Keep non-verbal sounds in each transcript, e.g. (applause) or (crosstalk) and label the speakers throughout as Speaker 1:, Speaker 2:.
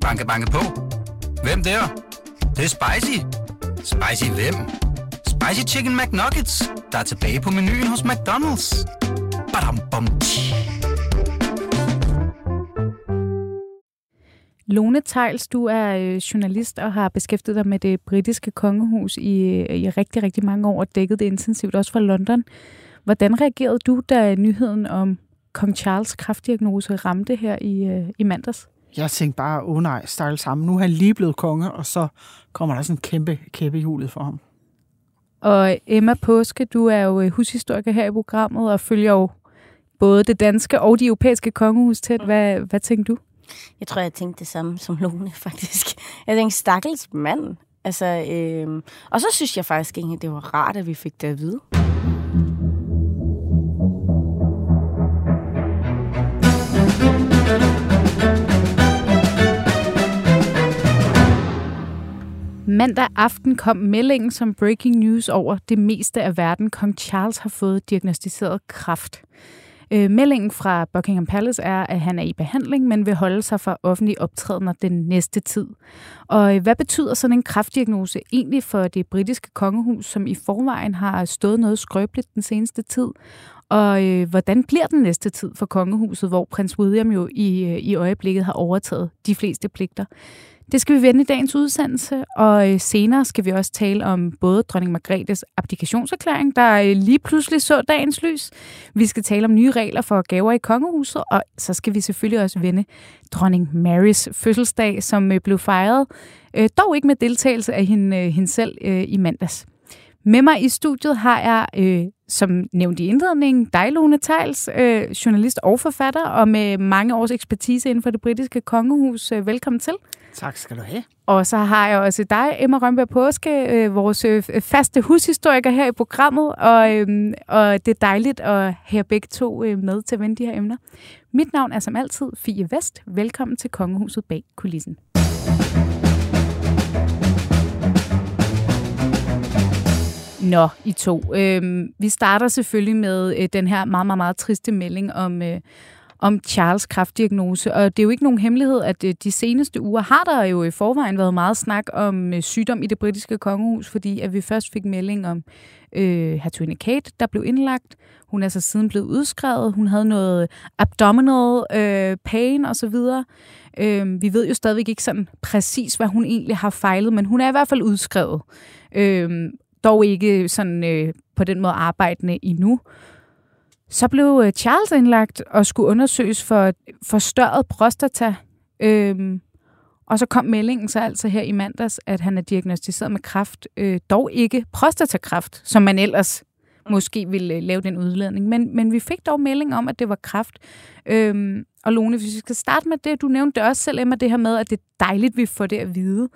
Speaker 1: Banke, banke på. Hvem der? Det, det er spicy. Spicy hvem? Spicy Chicken McNuggets, der er tilbage på menuen hos McDonald's. Badum, bom, tji.
Speaker 2: Lone Tejls, du er øh, journalist og har beskæftiget dig med det britiske kongehus i, øh, i rigtig, rigtig mange år og dækket det intensivt, også fra London. Hvordan reagerede du, da nyheden om kong Charles kraftdiagnose ramte her i, øh, i mandags?
Speaker 3: Jeg tænkte bare, åh oh nej, stejl sammen. Nu er han lige blevet konge, og så kommer der sådan en kæmpe kæppe hjulet for ham.
Speaker 2: Og Emma Påske, du er jo hushistoriker her i programmet og følger jo både det danske og de europæiske kongehus tæt. Hvad, hvad tænker du?
Speaker 4: Jeg tror, jeg tænkte det samme som Lone, (laughs) faktisk. Jeg tænkte, stakkels mand. Altså, øh... Og så synes jeg faktisk ikke, at det var rart, at vi fik det at vide.
Speaker 2: Mandag aften kom meldingen som breaking news over det meste af verden. Kong Charles har fået diagnostiseret kræft. Øh, meldingen fra Buckingham Palace er, at han er i behandling, men vil holde sig for offentlige optrædener den næste tid. Og øh, hvad betyder sådan en kraftdiagnose egentlig for det britiske kongehus, som i forvejen har stået noget skrøbeligt den seneste tid? Og øh, hvordan bliver den næste tid for kongehuset, hvor prins William jo i, øh, i øjeblikket har overtaget de fleste pligter? Det skal vi vende i dagens udsendelse, og øh, senere skal vi også tale om både dronning Margrethes abdikationserklæring, der øh, lige pludselig så dagens lys. Vi skal tale om nye regler for gaver i kongehuset, og så skal vi selvfølgelig også vende dronning Marys fødselsdag, som øh, blev fejret, dog ikke med deltagelse af hende, hende selv i mandags. Med mig i studiet har jeg, øh, som nævnt i indledningen, dig, Lone Tejls, øh, journalist og forfatter, og med mange års ekspertise inden for det britiske kongehus. Velkommen til.
Speaker 3: Tak skal du have.
Speaker 2: Og så har jeg også dig, Emma Rønberg Påske, øh, vores øh, faste hushistoriker her i programmet, og, øh, og det er dejligt at have begge to øh, med til at vende de her emner. Mit navn er som altid Fie Vest. Velkommen til Kongehuset bag kulissen. Nå, I to. Øhm, vi starter selvfølgelig med øh, den her meget, meget, meget triste melding om, øh, om Charles kraftdiagnose. Og det er jo ikke nogen hemmelighed, at øh, de seneste uger har der jo i forvejen været meget snak om øh, sygdom i det britiske kongehus, fordi at vi først fik melding om øh, hertuginde Kate, der blev indlagt. Hun er så siden blevet udskrevet. Hun havde noget abdominal øh, pain osv. Øh, vi ved jo stadigvæk ikke sådan præcis, hvad hun egentlig har fejlet, men hun er i hvert fald udskrevet. Øh, dog ikke sådan øh, på den måde arbejdende endnu. Så blev øh, Charles indlagt og skulle undersøges for forstørret prostata. Øhm, og så kom meldingen så altså her i mandags, at han er diagnostiseret med kræft. Øh, dog ikke prostatakræft, som man ellers måske ville øh, lave den udledning. Men, men vi fik dog melding om, at det var kræft. Øhm, og Lone, hvis vi skal starte med det, du nævnte også selv, Emma, det her med, at det er dejligt, at vi får det at vide.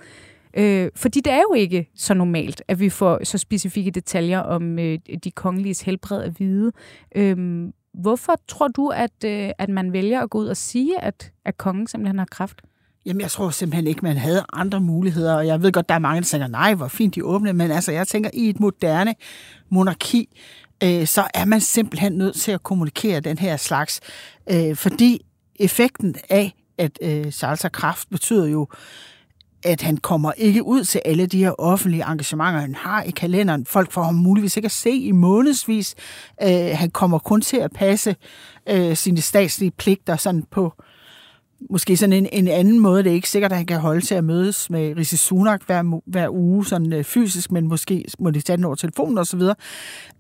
Speaker 2: Øh, fordi det er jo ikke så normalt, at vi får så specifikke detaljer om øh, de kongeliges helbred at vide. Øh, hvorfor tror du, at, øh, at man vælger at gå ud og sige, at, at kongen simpelthen har kraft?
Speaker 3: Jamen, jeg tror simpelthen ikke, man havde andre muligheder, og jeg ved godt, der er mange, der tænker, nej, hvor fint de åbne, men altså, jeg tænker, i et moderne monarki, øh, så er man simpelthen nødt til at kommunikere den her slags, øh, fordi effekten af, at øh, Charles har kraft, betyder jo, at han kommer ikke ud til alle de her offentlige engagementer, han har i kalenderen. Folk får ham muligvis ikke at se i månedsvis. Øh, han kommer kun til at passe øh, sine statslige pligter sådan på måske sådan en, en anden måde. Det er ikke sikkert, at han kan holde til at mødes med Rishi Sunak hver, hver uge sådan øh, fysisk, men måske må de tage den over telefonen osv.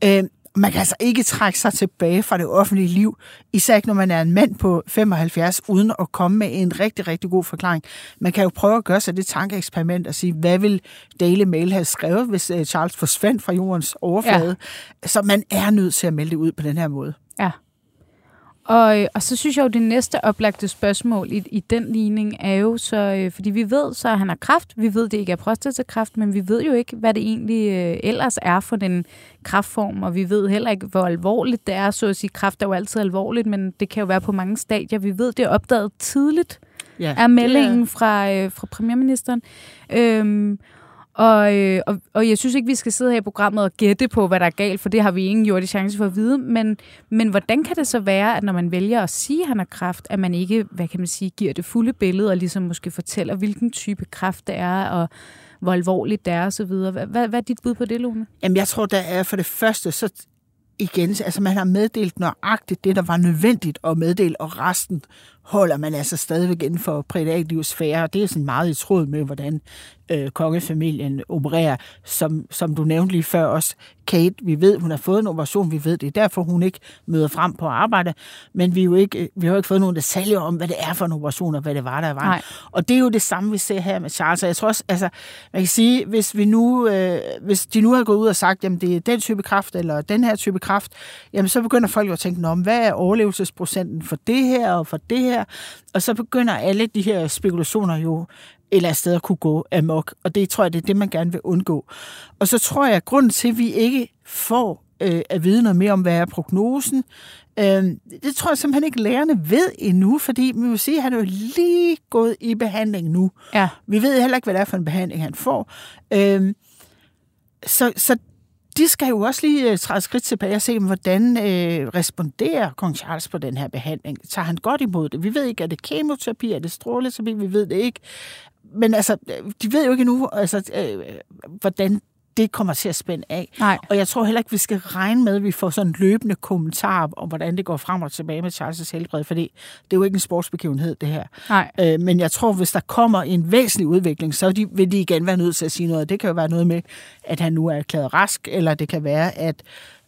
Speaker 3: Øh, man kan altså ikke trække sig tilbage fra det offentlige liv, især ikke når man er en mand på 75, uden at komme med en rigtig, rigtig god forklaring. Man kan jo prøve at gøre sig det tankeeksperiment og sige, hvad vil Daily Mail have skrevet, hvis øh, Charles forsvandt fra jordens overflade? Ja. Så man er nødt til at melde det ud på den her måde.
Speaker 2: Ja. Og, øh, og så synes jeg jo, det næste oplagte spørgsmål i, i den ligning er jo så, øh, fordi vi ved så, at han har kraft, vi ved, det ikke er prostatakræft, men vi ved jo ikke, hvad det egentlig øh, ellers er for den kraftform, og vi ved heller ikke, hvor alvorligt det er, så at sige, kraft er jo altid alvorligt, men det kan jo være på mange stadier. Vi ved, det er opdaget tidligt, ja, er meldingen er... fra, øh, fra premierministeren. Øhm, og, øh, og, og jeg synes ikke, vi skal sidde her i programmet og gætte på, hvad der er galt, for det har vi ingen jordig chance for at vide. Men, men hvordan kan det så være, at når man vælger at sige, at han har kræft, at man ikke, hvad kan man sige, giver det fulde billede og ligesom måske fortæller, hvilken type kræft det er, og hvor alvorligt det er osv. Hvad, hvad, hvad er dit bud på det, Lone?
Speaker 3: Jamen, jeg tror, der er for det første, så igen, altså man har meddelt nøjagtigt det, der var nødvendigt at meddele, og resten holder man altså stadigvæk inden for privatlivsfære, og det er sådan meget i tråd med, hvordan øh, kongefamilien opererer, som, som du nævnte lige før også. Kate, vi ved, hun har fået en operation, vi ved, det er derfor, hun ikke møder frem på arbejde, men vi, er jo ikke, vi har jo ikke fået nogen detaljer om, hvad det er for en operation, og hvad det var, der var.
Speaker 2: Nej.
Speaker 3: Og det er jo det samme, vi ser her med Charles, og jeg tror også, altså, man kan sige, hvis, vi nu, øh, hvis de nu har gået ud og sagt, jamen det er den type kraft, eller den her type kraft, jamen så begynder folk jo at tænke, Nå, hvad er overlevelsesprocenten for det her, og for det her, og så begynder alle de her spekulationer jo eller andet sted at kunne gå amok, og det tror jeg, det er det, man gerne vil undgå. Og så tror jeg, at grunden til, at vi ikke får øh, at vide noget mere om, hvad er prognosen, øh, det tror jeg simpelthen ikke, lærerne ved endnu, fordi man vil sige, at han er jo lige gået i behandling nu.
Speaker 2: Ja.
Speaker 3: Vi ved heller ikke, hvad det er for en behandling, han får. Øh, så, så de skal jo også lige øh, træde skridt tilbage og se, hvordan øh, responderer kong Charles på den her behandling. Tager han godt imod det? Vi ved ikke, er det kemoterapi, er det stråleterapi? Vi ved det ikke. Men altså, øh, de ved jo ikke nu, altså, øh, hvordan det kommer til at spænde af.
Speaker 2: Nej.
Speaker 3: Og jeg tror heller ikke, vi skal regne med, at vi får sådan løbende kommentarer om, hvordan det går frem og tilbage med Charles' helbred, for det er jo ikke en sportsbegivenhed, det her.
Speaker 2: Nej.
Speaker 3: Øh, men jeg tror, hvis der kommer en væsentlig udvikling, så de, vil de igen være nødt til at sige noget. Det kan jo være noget med, at han nu er erklæret rask, eller det kan være, at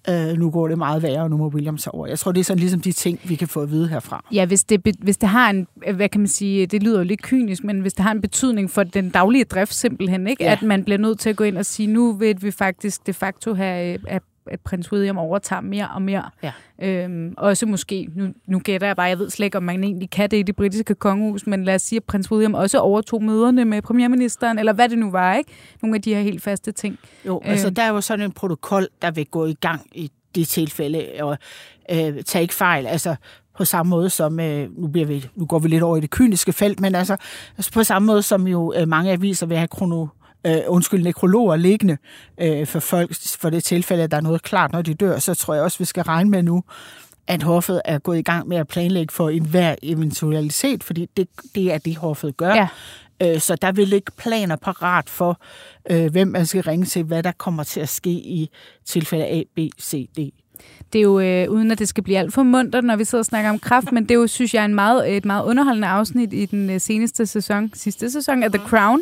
Speaker 3: øh, nu går det meget værre, og nu må William tage over. Jeg tror, det er sådan ligesom de ting, vi kan få at vide herfra.
Speaker 2: Ja, hvis det, hvis det har en, hvad kan man sige, det lyder jo lidt kynisk, men hvis det har en betydning for den daglige drift simpelthen, ikke?
Speaker 3: Ja.
Speaker 2: at man bliver nødt til at gå ind og sige, nu vil vi faktisk de facto have, øh, at, prins William overtager mere og mere.
Speaker 3: Ja.
Speaker 2: Øhm, også måske, nu, nu gætter jeg bare, jeg ved slet ikke, om man egentlig kan det i det britiske kongehus, men lad os sige, at prins William også overtog møderne med premierministeren, eller hvad det nu var, ikke? Nogle af de her helt faste ting.
Speaker 3: Jo, øh. altså
Speaker 2: Øh.
Speaker 3: der er jo sådan en protokol, der vil gå i gang i det tilfælde, og øh, tag ikke fejl, altså på samme måde som, øh, nu, bliver vi, nu går vi lidt over i det kyniske felt, men altså, altså på samme måde som jo øh, mange aviser vil have krono, øh, undskyld, nekrologer liggende øh, for folk, for det tilfælde, at der er noget klart, når de dør, så tror jeg også, vi skal regne med nu, at hoffet er gået i gang med at planlægge for enhver eventualitet, fordi det, det er det, hoffet gør.
Speaker 2: Ja.
Speaker 3: Øh, Så der vil ligge planer parat for, øh, hvem man skal ringe til, hvad der kommer til at ske i tilfælde A, B, C, D.
Speaker 2: Det er jo, øh, uden at det skal blive alt for munter, når vi sidder og snakker om kraft, men det er jo, synes jeg, en meget, et meget underholdende afsnit i den øh, seneste sæson, sidste sæson af The Crown,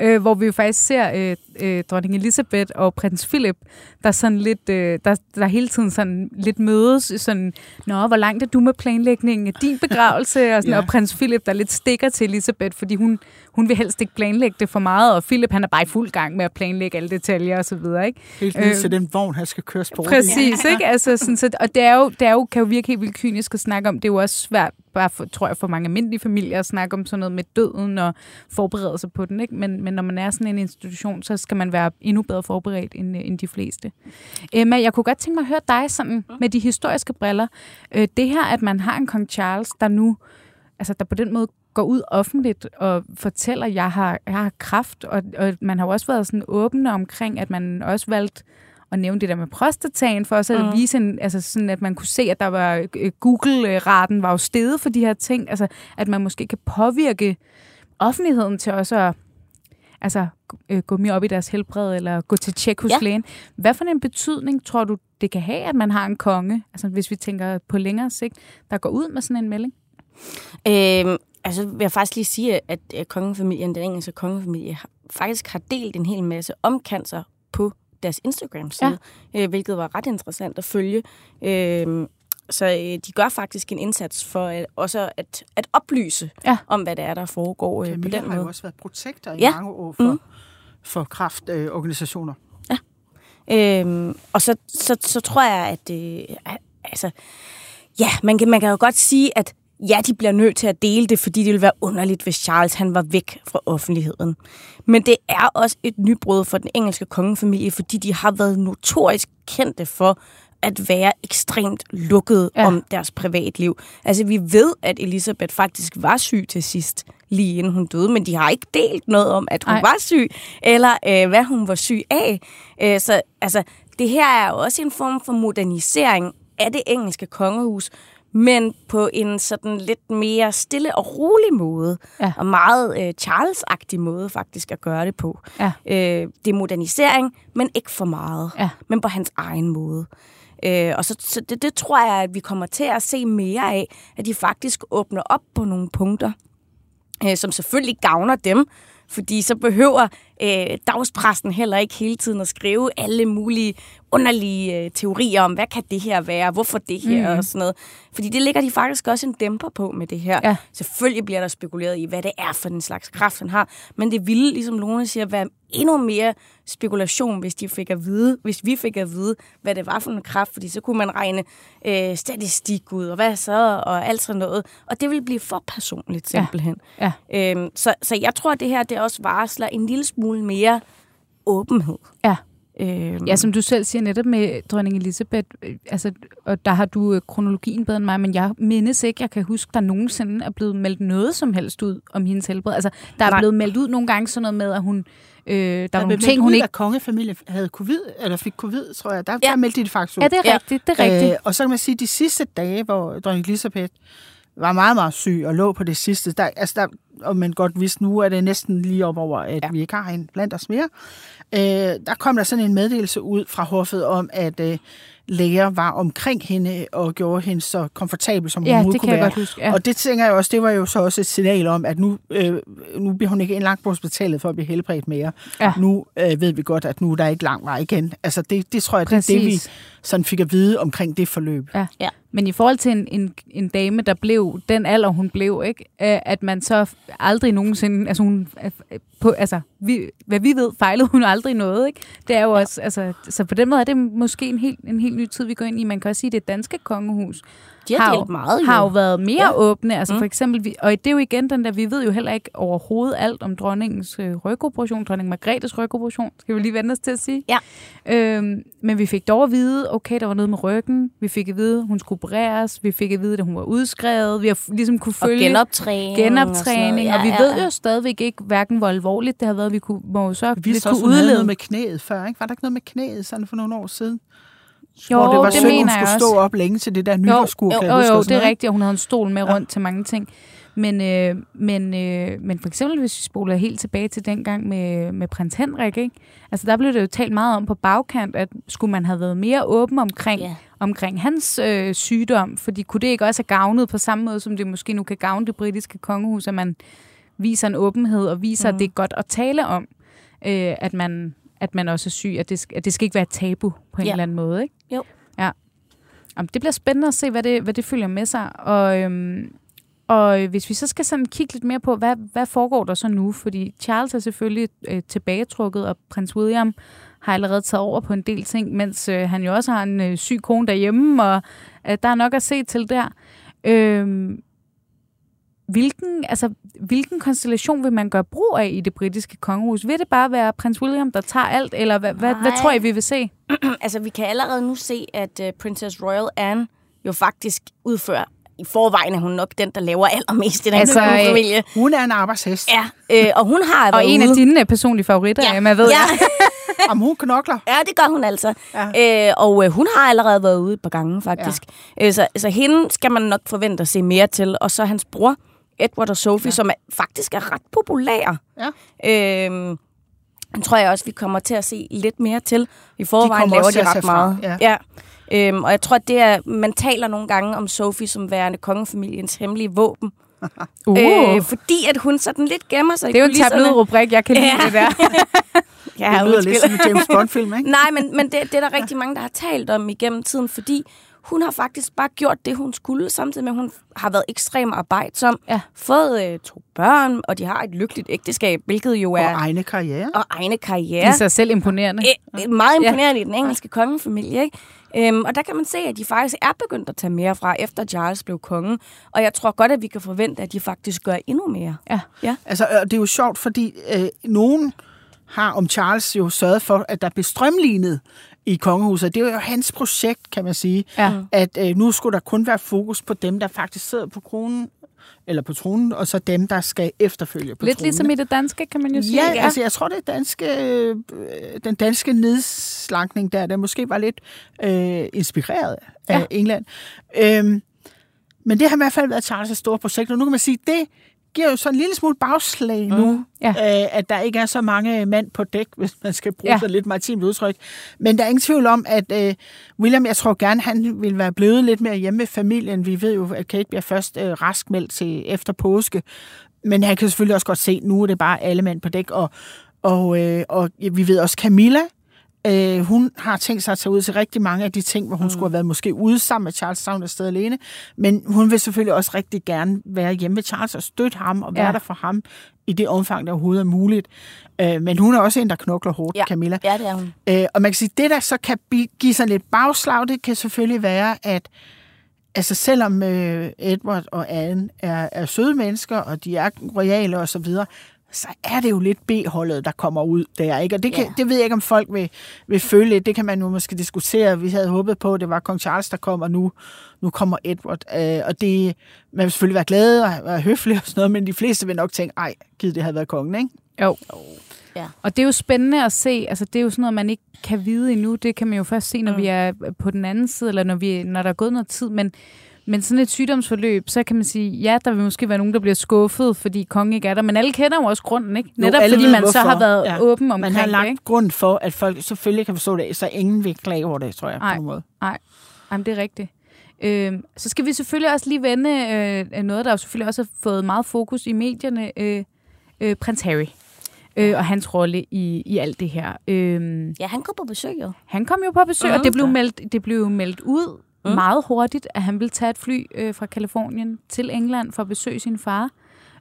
Speaker 2: øh, hvor vi jo faktisk ser øh, øh, dronning Elizabeth og prins Philip, der sådan lidt, øh, der, der hele tiden sådan lidt mødes, sådan, nå, hvor langt er du med planlægningen af din begravelse, og, sådan, (laughs)
Speaker 3: Ja.
Speaker 2: og prins Philip, der lidt stikker til Elizabeth, fordi hun, hun vil helst ikke planlægge det for meget, og Philip, han er bare i fuld gang med at planlægge alle detaljer og så videre, ikke?
Speaker 3: Helt
Speaker 2: Øh,
Speaker 3: til den vogn, han skal køres på.
Speaker 2: Præcis, ikke? Altså, sådan, så, og det, er jo, det er jo, kan jo virke helt vildt kynisk at snakke om. Det er jo også svært, bare for, tror jeg, for mange almindelige familier at snakke om sådan noget med døden og forberede sig på den. Ikke? Men, men når man er sådan en institution, så skal man være endnu bedre forberedt end, øh, end de fleste. Emma, jeg kunne godt tænke mig at høre dig sådan, med de historiske briller. Øh, det her, at man har en kong Charles, der nu altså, der på den måde går ud offentligt og fortæller, at jeg har, jeg har kraft, og, og man har jo også været sådan åbne omkring, at man også valgt at nævne det der med prostataen, for også at
Speaker 4: Mm.
Speaker 2: vise, en, altså sådan, at man kunne se, at der var øh, Google-raten var jo steget for de her ting, altså at man måske kan påvirke offentligheden til også at altså, øh, gå mere op i deres helbred, eller gå til tjek hos
Speaker 4: Ja.
Speaker 2: lægen. Hvad for en betydning tror du, det kan have, at man har en konge, altså hvis vi tænker på længere sigt, der går ud med sådan en melding?
Speaker 4: Øhm, altså vil jeg faktisk lige sige, at øh, kongefamilien, den engelske kongefamilie, faktisk har delt en hel masse om cancer på deres Instagram-side, ja. øh, hvilket var ret interessant at følge. Øhm, så øh, de gør faktisk en indsats for at, også at, at oplyse
Speaker 2: Ja.
Speaker 4: om, hvad det er, der foregår øh, på den
Speaker 3: har jo
Speaker 4: måde.
Speaker 3: også været protektor i
Speaker 4: Ja.
Speaker 3: mange år for, mm. for kraftorganisationer.
Speaker 4: Øhm, og så, så, så tror jeg, at øh, at- altså, ja, man kan, man kan jo godt sige, at ja, de bliver nødt til at dele det, fordi det ville være underligt, hvis Charles han var væk fra offentligheden. Men det er også et nybrud for den engelske kongefamilie, fordi de har været notorisk kendte for at være ekstremt lukket
Speaker 2: Ja.
Speaker 4: om deres privatliv. Altså, vi ved, at Elisabeth faktisk var syg til sidst, lige inden hun døde, men de har ikke delt noget om, at hun.
Speaker 2: Ej.
Speaker 4: var syg, eller øh, hvad hun var syg af. Øh, så altså, det her er jo også en form for modernisering af det engelske kongehus, men på en sådan lidt mere stille og rolig måde,
Speaker 2: Ja.
Speaker 4: og meget øh, Charles-agtig måde faktisk at gøre det på.
Speaker 2: Ja.
Speaker 4: Øh, det er modernisering, men ikke for meget,
Speaker 2: Ja.
Speaker 4: men på hans egen måde. Øh, og så, så det, det tror jeg, at vi kommer til at se mere af, at de faktisk åbner op på nogle punkter, øh, som selvfølgelig gavner dem, fordi så behøver øh, dagspressen heller ikke hele tiden at skrive alle mulige underlige øh, teorier om, hvad kan det her være, hvorfor det her mm. og sådan noget. Fordi det ligger de faktisk også en dæmper på med det her.
Speaker 2: Ja.
Speaker 4: Selvfølgelig bliver der spekuleret i, hvad det er for en slags kraft, han har, men det ville, ligesom Lone siger, være endnu mere spekulation, hvis de fik at vide, hvis vi fik at vide, hvad det var for en kraft, fordi så kunne man regne øh, statistik ud, og hvad så, og alt sådan noget. Og det vil blive for personligt,
Speaker 2: Ja.
Speaker 4: simpelthen.
Speaker 2: Ja.
Speaker 4: Øhm, så, så jeg tror, at det her det også varsler en lille smule mere åbenhed.
Speaker 2: Ja.
Speaker 4: Øhm,
Speaker 2: Ja, som du selv siger netop med dronning Elisabeth, øh, altså, og der har du øh, kronologien bedre end mig, men jeg mindes ikke, jeg kan huske, der nogensinde er blevet meldt noget som helst ud om hendes helbred. Altså, der er
Speaker 4: Nej.
Speaker 2: blevet meldt ud nogle gange sådan noget med, at hun, øh, der er
Speaker 3: Der
Speaker 2: nogle
Speaker 3: blev
Speaker 2: ting, hun
Speaker 3: ud,
Speaker 2: ikke...
Speaker 3: at kongefamilien havde covid, eller fik covid, tror jeg. Der,
Speaker 4: Ja.
Speaker 3: der meldte de det faktisk ud.
Speaker 2: Ja, det er
Speaker 4: Ja.
Speaker 2: rigtigt, det er rigtigt.
Speaker 3: Øh, og så kan man sige, at de sidste dage, hvor dronning Elisabeth var meget, meget syg og lå på det sidste, der, altså der, og man godt vidste nu, at det er næsten lige op over, at
Speaker 4: Ja.
Speaker 3: vi ikke har hende blandt os mere. Øh, der kom der sådan en meddelelse ud fra hoffet om, at øh, læger var omkring hende og gjorde hende så komfortabel, som hun
Speaker 2: Ja, det
Speaker 3: kunne
Speaker 2: kan jeg
Speaker 3: være.
Speaker 2: godt huske. Ja.
Speaker 3: Og det tænker jeg også, det var jo så også et signal om, at nu, øh, nu bliver hun ikke indlagt på hospitalet for at blive helbredt mere.
Speaker 2: Ja.
Speaker 3: Nu øh, ved vi godt, at nu er der ikke lang vej igen. Altså det, det tror jeg, det er det, vi
Speaker 2: Præcis.
Speaker 3: sådan fik at vide omkring det forløb.
Speaker 2: Ja.
Speaker 4: Ja.
Speaker 2: Men i forhold til en, en, en dame, der blev den alder, hun blev, ikke? Øh, at man så aldrig nogensinde... Altså, hun, på, altså vi, hvad vi ved, fejlede hun aldrig noget. Ikke? Det er jo også... Altså, så på den måde er det måske en helt, en helt ny tid, vi går ind i. Man kan også sige, at det danske kongehus
Speaker 4: de har,
Speaker 2: har,
Speaker 4: delt meget,
Speaker 2: har jo
Speaker 4: jo.
Speaker 2: været mere
Speaker 4: Ja.
Speaker 2: ja. åbne. Altså
Speaker 4: Mm.
Speaker 2: for eksempel, vi, og det er jo igen den der, vi ved jo heller ikke overhovedet alt om dronningens øh, rygoperation, dronning Margrethes rygoperation, skal vi lige vende os til at sige.
Speaker 4: Ja.
Speaker 2: Øhm, men vi fik dog at vide, okay, der var noget med ryggen. Vi fik at vide, hun skulle opereres. Vi fik at vide, at hun var udskrevet. Vi har ligesom kunne
Speaker 4: Og
Speaker 2: følge
Speaker 4: genoptræning.
Speaker 2: genoptræning.
Speaker 4: og,
Speaker 2: Og,
Speaker 4: sådan
Speaker 2: og vi ved jo stadigvæk ikke, hverken hvor alvorligt det har været. Vi kunne, må jo så
Speaker 3: Vi
Speaker 2: kunne udlede.
Speaker 3: noget med knæet før, ikke? Var der ikke noget med knæet sådan for nogle år siden?
Speaker 2: Jo,
Speaker 3: hvor det var
Speaker 2: det
Speaker 3: synd, hun
Speaker 2: mener jeg
Speaker 3: skulle
Speaker 2: også.
Speaker 3: stå op længe til det der
Speaker 2: Jo,
Speaker 3: jeg
Speaker 2: jo,
Speaker 3: huske,
Speaker 2: jo,
Speaker 3: og
Speaker 2: det er rigtigt, og hun havde en stol med
Speaker 3: Ja.
Speaker 2: rundt til mange ting. Men, øh, men, øh, men for eksempel, hvis vi spoler helt tilbage til dengang med, med prins Henrik, ikke? Altså, der blev det jo talt meget om på bagkant, at skulle man have været mere åben omkring,
Speaker 4: Ja.
Speaker 2: omkring hans øh, sygdom, fordi kunne det ikke også have gavnet på samme måde, som det måske nu kan gavne det britiske kongehus, at man viser en åbenhed og viser, mm. At det er godt at tale om, øh, at, man, at man også er syg, at det, at det skal ikke være et tabu på en
Speaker 4: Ja.
Speaker 2: eller anden måde, ikke?
Speaker 4: Jo.
Speaker 2: Ja. Jamen, det bliver spændende at se, hvad det, hvad det følger med sig. Og, øhm, og hvis vi så skal sådan kigge lidt mere på, hvad, hvad foregår der så nu? Fordi Charles er selvfølgelig øh, tilbagetrukket, og prins William har allerede taget over på en del ting, mens øh, han jo også har en øh, syg kone derhjemme, og øh, der er nok at se til der. Øhm, hvilken, altså, hvilken konstellation vil man gøre brug af i det britiske kongehus? Vil det bare være prins William, der tager alt, eller hvad, hvad, hvad tror I, vi vil se? (clears throat)
Speaker 4: altså, vi kan allerede nu se, at uh, Princess Royal Anne jo faktisk udfører i forvejen er hun nok den, der laver allermest i den
Speaker 2: Altså,
Speaker 4: altså,
Speaker 2: øh,
Speaker 4: familie.
Speaker 3: Hun er en arbejdshest.
Speaker 4: Ja, øh, og hun har
Speaker 2: Og en
Speaker 4: ude.
Speaker 2: af dine personlige favoritter, ja. Emma, ved
Speaker 4: ja.
Speaker 2: jeg. (laughs)
Speaker 3: Om hun knokler.
Speaker 4: Ja, det gør hun altså.
Speaker 3: Ja.
Speaker 4: Øh, og øh, hun har allerede været ude et par gange, faktisk. Ja. Øh, så, så hende skal man nok forvente at se mere til. Og så hans bror, Edward og Sophie, ja. som er, faktisk er ret populær.
Speaker 3: Ja.
Speaker 4: Øh, den tror jeg også, vi kommer til at se lidt mere til. I forvejen
Speaker 3: kommer
Speaker 4: laver de ret meget.
Speaker 3: ja.
Speaker 4: ja. Øhm, og jeg tror, at det er, man taler nogle gange om Sophie som værende kongefamiliens hemmelige våben. (laughs)
Speaker 2: Uh.
Speaker 4: Øh, fordi at hun sådan lidt gemmer sig
Speaker 2: Det er jo en
Speaker 4: kulisserne.
Speaker 2: tabloid-rubrik, jeg kan lide
Speaker 4: Ja.
Speaker 2: det der. (laughs)
Speaker 4: Ja,
Speaker 3: Det lyder lidt som en James Bond-film, ikke? (laughs)
Speaker 4: Nej, men, men det, det er der rigtig mange, der har talt om igennem tiden, fordi hun har faktisk bare gjort det, hun skulle, samtidig med, at hun har været ekstremt arbejdsom,
Speaker 2: Ja.
Speaker 4: fået øh, to børn, og de har et lykkeligt ægteskab, hvilket jo er...
Speaker 3: Og egne karriere.
Speaker 4: og egne
Speaker 2: Det
Speaker 4: karriere.
Speaker 2: er sig selv imponerende.
Speaker 4: Øh, meget imponerende i den engelske kongefamilie, ikke? Øhm, og der kan man se, at de faktisk er begyndt at tage mere fra, efter Charles blev konge. Og jeg tror godt, at vi kan forvente, at de faktisk gør endnu mere.
Speaker 2: Ja.
Speaker 4: Ja.
Speaker 3: Altså, det er jo sjovt, fordi øh, nogen har om Charles jo sørget for, at der blev strømlignet i kongehuset. Det er jo hans projekt, kan man sige,
Speaker 2: Ja.
Speaker 3: at øh, nu skulle der kun være fokus på dem, der faktisk sidder på kronen, eller på tronen, og så dem, der skal efterfølge på
Speaker 2: Lidt
Speaker 3: tronen.
Speaker 2: ligesom i det danske, kan man jo sige.
Speaker 3: Ja, altså jeg tror, det danske, øh, den danske nedslankning der, der måske var lidt øh, inspireret af
Speaker 2: Ja.
Speaker 3: England. Øhm, men det har i hvert fald været Charles' store projekt, og nu kan man sige, det giver jo så en lille smule bagslag nu,
Speaker 2: Mm. Ja.
Speaker 3: øh, at der ikke er så mange mand på dæk, hvis man skal bruge
Speaker 2: Ja.
Speaker 3: sådan lidt maritimt udtryk. Men der er ingen tvivl om, at øh, William, jeg tror gerne, han vil være blevet lidt mere hjemme med familien. Vi ved jo, at Kate bliver først øh, raskmeldt til efter påske, men han kan selvfølgelig også godt se, at nu er det bare alle mænd på dæk, og, og, øh, og vi ved også Camilla, Øh, hun har tænkt sig at tage ud til rigtig mange af de ting, hvor hun mm. skulle have været måske ude sammen med Charles Savn afsted alene. Men hun vil selvfølgelig også rigtig gerne være hjemme med Charles og støtte ham og være
Speaker 2: Ja.
Speaker 3: der for ham i det omfang, der overhovedet er muligt. Øh, men hun er også en, der knokler hårdt,
Speaker 4: Ja.
Speaker 3: Camilla.
Speaker 4: Ja, det er hun.
Speaker 3: Øh, og man kan sige, det der så kan give sig lidt bagslag, det kan selvfølgelig være, at altså selvom øh, Edward og Anne er, er søde mennesker, og de er royale og så videre, så er det jo lidt B-holdet, der kommer ud der, ikke? Og det, kan,
Speaker 4: Ja.
Speaker 3: det ved jeg ikke, om folk vil, vil føle. Det kan man jo måske diskutere. Vi havde håbet på, at det var kong Charles, der kom, og nu, nu kommer Edward. Øh, og det, man vil selvfølgelig være glad og være høflig og sådan noget, men de fleste vil nok tænke, ej, givet det havde været kongen, ikke?
Speaker 2: Jo.
Speaker 4: Ja.
Speaker 2: Og det er jo spændende at se. Altså, det er jo sådan noget, man ikke kan vide endnu. Det kan man jo først se, når
Speaker 4: Mm.
Speaker 2: vi er på den anden side, eller når, vi, når der er gået noget tid. Men, men sådan et sygdomsforløb, så kan man sige, ja, der vil måske være nogen, der bliver skuffet, fordi kongen ikke er der. Men alle kender jo også grunden, ikke?
Speaker 3: Jo,
Speaker 2: Netop
Speaker 3: alle
Speaker 2: fordi
Speaker 3: ved,
Speaker 2: man så
Speaker 3: hvorfor.
Speaker 2: har været
Speaker 3: Ja.
Speaker 2: åben omkring
Speaker 3: Man har
Speaker 2: det,
Speaker 3: lagt
Speaker 2: ikke?
Speaker 3: grund for, at folk selvfølgelig kan forstå det, så ingen vil klage over det, tror jeg,
Speaker 2: Ej.
Speaker 3: på en måde.
Speaker 2: Jamen, det er rigtigt. Øh, så skal vi selvfølgelig også lige vende øh, noget, der jo selvfølgelig også har fået meget fokus i medierne. Øh, øh, prins Harry øh, og hans rolle i, i alt det her. Øh,
Speaker 4: Ja, han går på besøg, jo.
Speaker 2: Han kom jo på besøg, mm. og det blev, meldt, det blev jo meldt ud mm. Meget hurtigt, at han ville tage et fly øh, fra Kalifornien til England for at besøge sin far.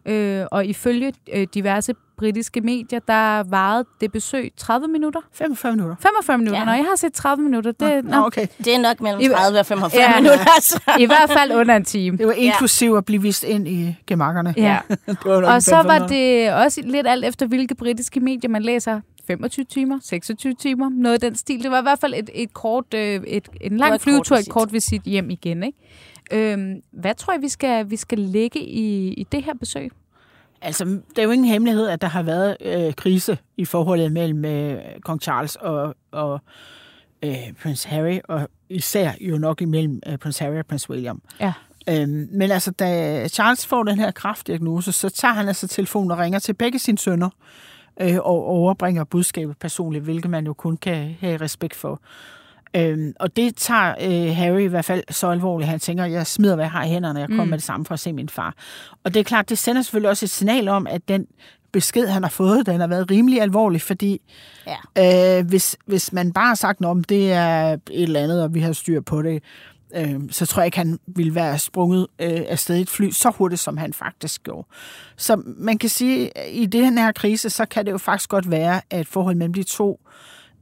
Speaker 2: Øh, og ifølge øh, diverse britiske medier, der varede det besøg 30 minutter.
Speaker 3: 45 minutter.
Speaker 2: 45 minutter.
Speaker 4: Ja.
Speaker 2: Ja. Når jeg har set 30 minutter, det
Speaker 3: Nå, okay.
Speaker 4: Det er nok mellem
Speaker 2: I-
Speaker 4: 30 og 45
Speaker 2: Ja.
Speaker 4: minutter. Altså.
Speaker 2: i hvert fald under en time.
Speaker 3: Det var inklusiv at blive vist ind i gemakkerne.
Speaker 2: Ja. (laughs) Og så
Speaker 3: 45
Speaker 2: var det også lidt alt efter, hvilke britiske medier man læser. 25 timer, 26 timer, noget af den stil. Det var i hvert fald et, et kort, øh, et, en lang
Speaker 4: et
Speaker 2: flyvetur,
Speaker 4: kort
Speaker 2: et kort visit hjem igen. Ikke? Øhm, hvad tror jeg, vi skal, vi skal lægge i, i det her besøg?
Speaker 3: Altså, det er jo ingen hemmelighed, at der har været øh, krise i forholdet mellem øh, kong Charles og, og øh, prins Harry, og især jo nok imellem øh, prins Harry og prins William.
Speaker 2: Ja.
Speaker 3: Øhm, men altså, da Charles får den her kraftdiagnose, så tager han altså telefonen og ringer til begge sine sønner, øh, og overbringer budskabet personligt, hvilket man jo kun kan have respekt for. Øhm, og det tager øh, Harry i hvert fald så alvorligt. Han tænker, jeg smider, hvad jeg har i hænderne, jeg kommer
Speaker 2: Mm.
Speaker 3: med det samme for at se min far. Og det er klart, det sender selvfølgelig også et signal om, at den besked, han har fået, den har været rimelig alvorlig, fordi
Speaker 4: Ja.
Speaker 3: øh, hvis, hvis man bare har sagt, om det er et eller andet, og vi har styr på det, øh, så tror jeg ikke, han ville være sprunget øh, afsted i et fly så hurtigt, som han faktisk gjorde. Så man kan sige, at i den her krise, så kan det jo faktisk godt være, at forholdet mellem de to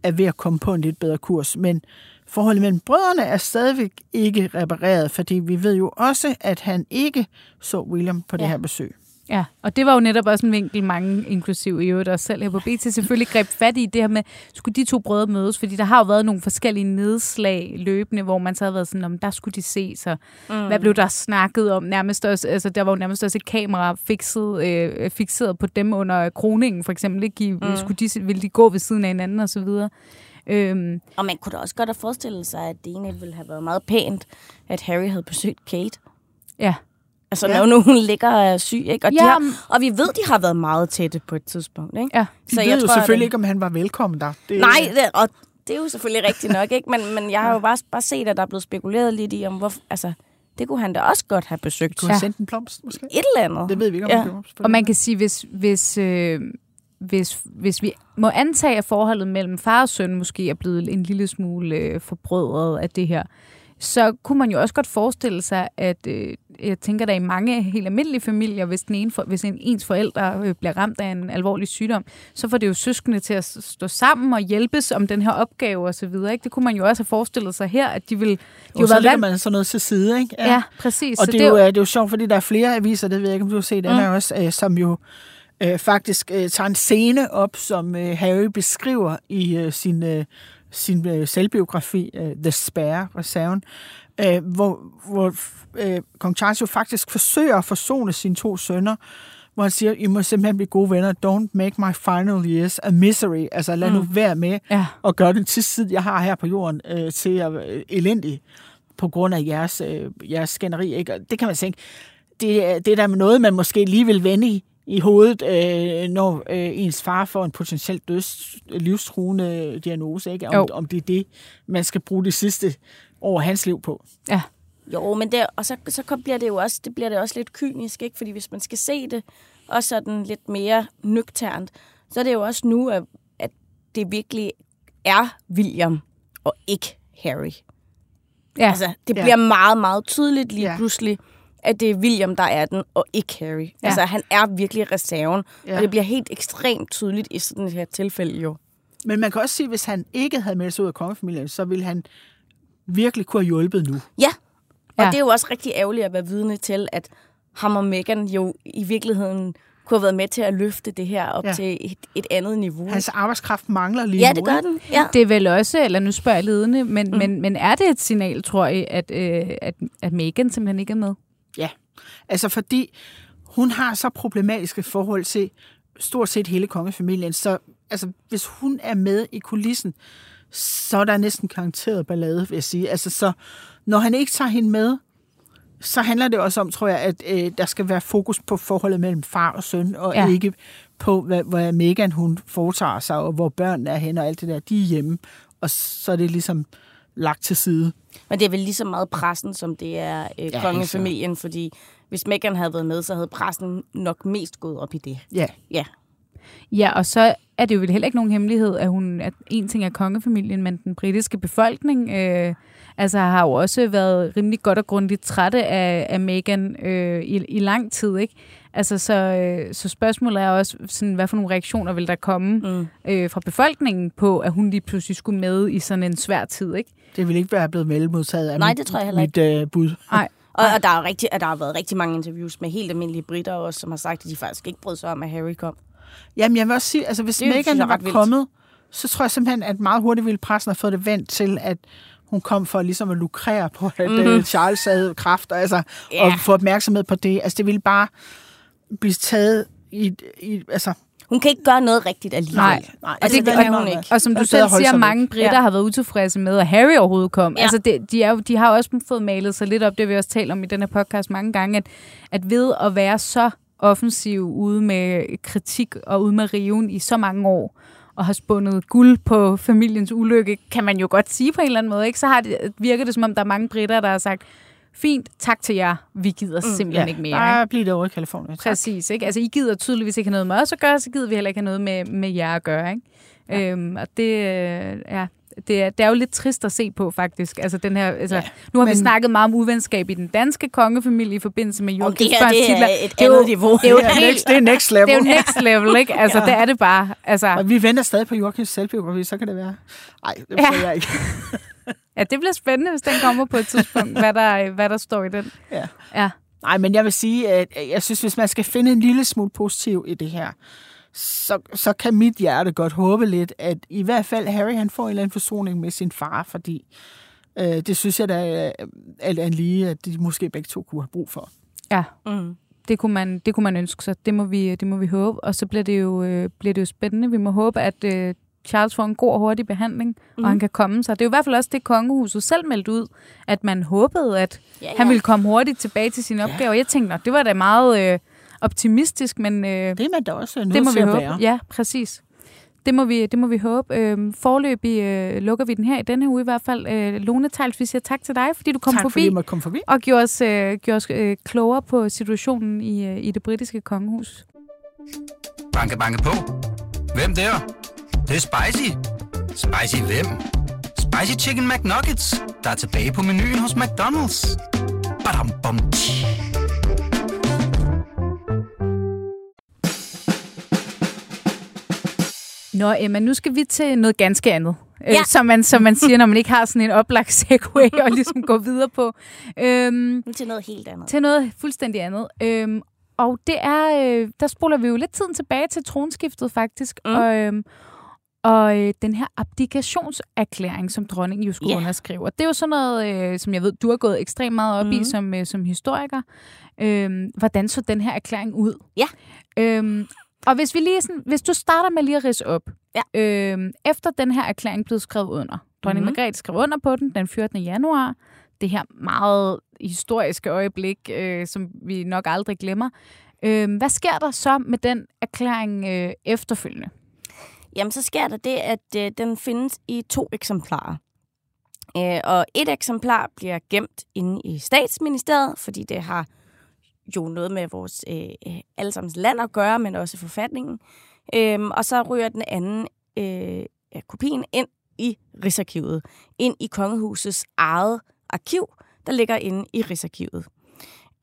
Speaker 3: er ved at komme på en lidt bedre kurs. Men forholdet mellem brødrene er stadigvæk ikke repareret, fordi vi ved jo også, at han ikke så William på det
Speaker 4: Ja.
Speaker 3: her besøg.
Speaker 2: Ja, og det var jo netop også en vinkel, mange, inklusiv i øvrigt også selv her på BT, selvfølgelig greb fat i det her med, skulle de to brødre mødes? Fordi der har jo været nogle forskellige nedslag løbende, hvor man så har været sådan, om der skulle de ses, og mm. hvad blev der snakket om? Nærmest også, altså, der var jo nærmest også et kamera fikset, øh, fixeret på dem under kroningen, for eksempel. Ikke? Mm. Skulle de, ville de gå ved siden af hinanden, og så videre. Øhm,
Speaker 4: Og man kunne da også godt have forestillet sig, at det egentlig ville have været meget pænt, at Harry havde besøgt Kate.
Speaker 2: ja.
Speaker 4: Altså,
Speaker 3: Ja.
Speaker 4: når nu hun ligger og er syg, ikke? Og, de
Speaker 2: Ja,
Speaker 4: har,
Speaker 2: men-
Speaker 4: og vi ved, de har været meget tætte på et tidspunkt, ikke?
Speaker 2: Ja.
Speaker 3: De så ved jo
Speaker 4: at-
Speaker 3: selvfølgelig ikke, om han var velkommen der. Det,
Speaker 4: Nej, det, og det er jo selvfølgelig rigtigt nok, ikke? Men, men jeg har jo bare, bare set, at der er blevet spekuleret lidt i, om hvor, altså, det kunne han da også godt have besøgt.
Speaker 3: Kunne han
Speaker 2: Ja.
Speaker 3: sendt en blomst, måske?
Speaker 4: Et eller andet.
Speaker 3: Det ved vi ikke, om
Speaker 4: Ja.
Speaker 3: han.
Speaker 2: Og man kan sige, hvis, hvis, øh, hvis, hvis vi må antage, at forholdet mellem far og søn måske er blevet en lille smule øh, forbrødret af det her, så kunne man jo også godt forestille sig, at øh, jeg tænker, der i mange helt almindelige familier, hvis, den ene for, hvis en, ens forældre øh, bliver ramt af en alvorlig sygdom, så får det jo søskende til at stå sammen og hjælpes om den her opgave osv. Ikke? Det kunne man jo også have forestillet sig her, at de vil... De
Speaker 3: Og
Speaker 2: har
Speaker 3: så lægger man sådan noget til side, ikke?
Speaker 2: Ja, præcis.
Speaker 3: Og
Speaker 2: Så
Speaker 3: det er, jo, øh, det er jo sjovt, fordi der er flere aviser, det ved jeg ikke, om du har set,
Speaker 2: Mm.
Speaker 3: er også, øh, som jo øh, faktisk øh, tager en scene op, som øh, Harry beskriver i øh, sin øh, sin øh, selvbiografi, øh, The Spare, reserven, øh, hvor, hvor øh, kong Charles jo faktisk forsøger at forsone sine to sønner, hvor han siger, I må simpelthen blive gode venner. Don't make my final years a misery. Altså lad mm. nu være med
Speaker 2: Ja.
Speaker 3: at gøre den sidste tid, jeg har her på jorden, øh, til at være elendig på grund af jeres, øh, jeres skænderi. Ikke? Og det kan man tænke, det, er- det er da noget, man måske lige vil vende i, i hovedet, øh, når øh, ens far får en potentielt døds, livstruende diagnose. Ikke?
Speaker 2: Jo.
Speaker 3: Om, om det er det, man skal bruge det sidste år af hans liv på.
Speaker 2: Ja.
Speaker 4: Jo, men det, og så, så kom- bliver det jo også, det bliver det også lidt kynisk, ikke? Fordi hvis man skal se det også sådan lidt mere nøgternt, så er det jo også nu, at, at det virkelig er William og ikke Harry.
Speaker 2: Ja.
Speaker 4: Altså, det
Speaker 3: Ja.
Speaker 4: bliver meget, meget tydeligt lige
Speaker 3: Ja.
Speaker 4: pludselig, at det er William, der er den, og ikke Harry.
Speaker 2: Ja.
Speaker 4: Altså, han er virkelig reserven,
Speaker 3: Ja.
Speaker 4: og det bliver helt ekstremt tydeligt i sådan et her tilfælde jo.
Speaker 3: Men man kan også sige, at hvis han ikke havde meldt sig ud af kongefamilien, så ville han virkelig kunne have hjulpet nu.
Speaker 4: Ja, og
Speaker 2: Ja.
Speaker 4: ja. det er jo også rigtig ærgerligt at være vidne til, at ham og Meghan jo i virkeligheden kunne have været med til at løfte det her op
Speaker 3: Ja.
Speaker 4: ja. til et, et andet niveau.
Speaker 3: Hans arbejdskraft mangler lige
Speaker 4: ja,
Speaker 3: nu.
Speaker 4: det gør den. Ja.
Speaker 2: Det er vel også, eller nu spørger jeg ledende, men, mm. men, men er det et signal, tror I, at, øh, at, at Meghan simpelthen ikke er med?
Speaker 3: Altså fordi hun har så problematiske forhold til stort set hele kongefamilien, så altså, hvis hun er med i kulissen, så er der næsten garanteret ballade, vil jeg sige. Altså, så når han ikke tager hende med, så handler det også om, tror jeg, at øh, der skal være fokus på forholdet mellem far og søn, og
Speaker 2: ja.
Speaker 3: ikke på, hvad, hvad Megan hun foretager sig, og hvor børnene er henne, og alt det der. De er hjemme, og så er det ligesom lagt til side.
Speaker 4: Men det er vel lige så meget pressen, som det er øh,
Speaker 3: helt
Speaker 4: kongefamilien, fordi hvis Meghan havde været med, så havde pressen nok mest gået op i det.
Speaker 3: Ja,
Speaker 4: Ja.
Speaker 2: Ja, og så er det jo vel heller ikke nogen hemmelighed, at hun at en ting er kongefamilien, men den britiske befolkning øh, altså har jo også været rimelig godt og grundigt trætte af, af Meghan øh, i, i lang tid, ikke? Altså, så, øh, så spørgsmålet er også, sådan, hvad for nogle reaktioner vil der komme
Speaker 4: Mm.
Speaker 2: øh, fra befolkningen på, at hun lige pludselig skulle med i sådan en svær tid, ikke?
Speaker 3: det vil ikke være blevet velmodtaget af
Speaker 4: Nej,
Speaker 3: mit,
Speaker 4: det tror jeg heller
Speaker 3: mit øh, bud.
Speaker 2: Nej.
Speaker 4: Og, og der, er jo rigtig, der har været rigtig mange interviews med helt almindelige britter også, som har sagt, at de faktisk ikke brød sig om, at Harry kom.
Speaker 3: Jamen, jeg vil også sige, altså hvis
Speaker 4: Det er
Speaker 3: Meghan var
Speaker 4: vildt.
Speaker 3: kommet, så tror jeg simpelthen, at meget hurtigt ville pressen have fået det vendt til, at hun kom for ligesom at lukrere på, at
Speaker 4: Mhm.
Speaker 3: mm-hmm. Charles havde kraft, og, altså,
Speaker 4: Ja.
Speaker 3: og få opmærksomhed på det. Altså, det ville bare blive taget i, i altså,
Speaker 4: Hun kan ikke gøre noget rigtigt alligevel.
Speaker 2: Nej.
Speaker 3: nej,
Speaker 4: Og det
Speaker 3: vil
Speaker 4: gør
Speaker 3: jeg
Speaker 4: hun ikke.
Speaker 2: Og som du
Speaker 3: det
Speaker 2: selv siger,
Speaker 3: sig
Speaker 2: mange britter
Speaker 4: Ja.
Speaker 2: har været utilfredse med, at Harry overhovedet kom.
Speaker 4: Ja.
Speaker 2: Altså, det, de, er jo, de har også fået malet sig lidt op, det har vi også talt om i den her podcast mange gange, at, at ved at være så offensiv ude med kritik og ude med riven i så mange år, og har spundet guld på familiens ulykke, kan man jo godt sige på en eller anden måde. Ikke? Så har det, virker det, som om der er mange britter, der har sagt, fint, tak til jer, vi gider mm, simpelthen ikke mere. Ikke?
Speaker 3: Der bliver det over i Kalifornien. Tak.
Speaker 2: Præcis, ikke? Altså, I gider tydeligvis ikke have noget med os at gøre, så gider vi heller ikke have noget med, med jer at gøre, ikke? Ja. Øhm, og det, øh, ja, det, er, det er jo lidt trist at se på, faktisk. Altså, den her, altså, ja, nu har men... vi snakket meget om uvenskab i den danske kongefamilie i forbindelse med Joachim
Speaker 4: det her, det er et
Speaker 2: Det er jo-
Speaker 4: andet niveau.
Speaker 2: Det er jo (laughs) helt,
Speaker 3: next, det er next level.
Speaker 2: det er jo next level, ikke? (laughs) Altså, ja. det er det bare. Altså,
Speaker 3: Og vi venter stadig på Joachims selvbiografi, så kan det være. Nej, det
Speaker 2: Ja.
Speaker 3: jeg ikke. (laughs)
Speaker 2: ja, det bliver spændende, hvis den kommer på et tidspunkt, hvad der, hvad der står i den.
Speaker 3: Ja.
Speaker 2: Ja.
Speaker 3: Nej, men jeg vil sige, at jeg synes, hvis man skal finde en lille smule positiv i det her, så, så kan mit hjerte godt håbe lidt, at i hvert fald Harry han får en eller anden forsoning med sin far, fordi øh, det synes jeg da er alt andet lige, at de måske begge to kunne have brug for.
Speaker 2: Ja.
Speaker 4: Mm.
Speaker 2: Det kunne, man, det kunne man ønske sig. Det må vi, det må vi håbe. Og så bliver det jo, øh, bliver det jo spændende. Vi må håbe, at øh, Charles får en god og hurtig behandling, mm. og han kan komme sig. Det er jo i hvert fald også det, kongehuset selv meldte ud, at man håbede, at
Speaker 4: Ja,
Speaker 2: ja,
Speaker 4: ja.
Speaker 2: han ville komme hurtigt tilbage til sine opgaver. Jeg tænkte, "Nå, det var da meget øh, optimistisk, men øh,
Speaker 3: Det er man da også nødt
Speaker 2: det må
Speaker 3: til
Speaker 2: vi
Speaker 3: at
Speaker 2: håbe.
Speaker 3: være.
Speaker 2: Ja, præcis. Det må vi, det må vi håbe. Øhm, forløbig øh, lukker vi den her i denne uge i hvert fald. Øh, Lone Tejls, vi siger tak til dig, fordi du kom
Speaker 3: tak
Speaker 2: forbi
Speaker 3: fordi jeg måtte komme forbi.
Speaker 2: og gjorde os, øh, gjorde os øh, klogere på situationen i, øh, i det britiske kongehus.
Speaker 1: Banke, banke på. Hvem der? Det, er spicy. Spicy hvem? Spicy Chicken McNuggets, der er tilbage på menuen hos McDonald's. Badum, bom, tji.
Speaker 2: Nå, Emma, nu skal vi til noget ganske andet. Ja.
Speaker 4: Ja.
Speaker 2: Øh, som, man, som man siger, når man ikke har sådan en oplagt segway og ligesom gå videre på. Øhm,
Speaker 4: Nu til noget helt andet.
Speaker 2: til noget fuldstændig andet. Øhm, og det er, øh, der spoler vi jo lidt tiden tilbage til tronskiftet faktisk.
Speaker 4: Mm.
Speaker 2: Og, øhm, Og øh, den her abdikationserklæring, som dronningen jo skulle yeah. underskrive, og det er jo sådan noget, øh, som jeg ved, du har gået ekstremt meget op mm. i
Speaker 4: Mhm.
Speaker 2: som, øh, som historiker. Øhm, hvordan så den her erklæring ud?
Speaker 4: Ja.
Speaker 2: Øhm, og hvis vi lige sådan, hvis du starter med lige at ridse op.
Speaker 4: Ja.
Speaker 2: Øhm, efter den her erklæring blev skrevet under. Dronning mm-hmm. Margrethe skrev under på den den 14. januar. Det her meget historiske øjeblik, øh, som vi nok aldrig glemmer. Øhm, hvad sker der så med den erklæring øh, efterfølgende?
Speaker 4: Jamen, så sker der det, at øh, den findes i to eksemplarer. Øh, og et eksemplar bliver gemt inde i statsministeriet, fordi det har jo noget med vores øh, allesammens land at gøre, men også forfatningen. Øhm, og så ryger den anden øh, ja, kopien ind i Rigsarkivet. Ind i kongehusets eget arkiv, der ligger inde i Rigsarkivet.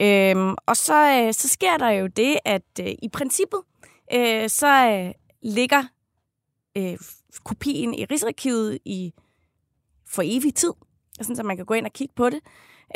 Speaker 4: Øhm, og så, øh, så sker der jo det, at øh, i princippet, øh, så øh, ligger øh, kopien i Rigsarkivet i for evig tid, sådan, så man kan gå ind og kigge på det.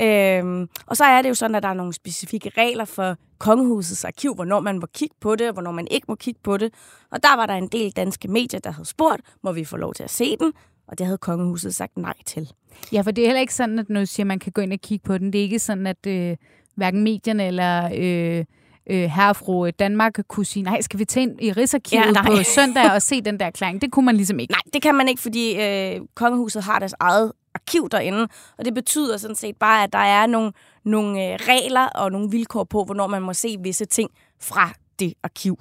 Speaker 4: Øhm, og så er det jo sådan, at der er nogle specifikke regler for kongehusets arkiv, hvornår man må kigge på det, og hvornår man ikke må kigge på det. Og der var der en del danske medier, der havde spurgt, må vi få lov til at se den? Og det havde kongehuset sagt nej til.
Speaker 2: Ja, for det er heller ikke sådan, at nu siger, at man kan gå ind og kigge på den, det er ikke sådan, at øh, hverken medierne eller øh, øh, herre og fru Danmark kunne sige, nej, skal vi tage ind i Rigsarkivet
Speaker 4: Ja,
Speaker 2: ja,
Speaker 4: nej.
Speaker 2: på søndag og se den der erklæring? Det kunne man ligesom ikke.
Speaker 4: Nej, det kan man ikke, fordi øh, kongehuset har deres eget arkiv derinde, og det betyder sådan set bare, at der er nogle, nogle øh, regler og nogle vilkår på, hvornår man må se visse ting fra det arkiv.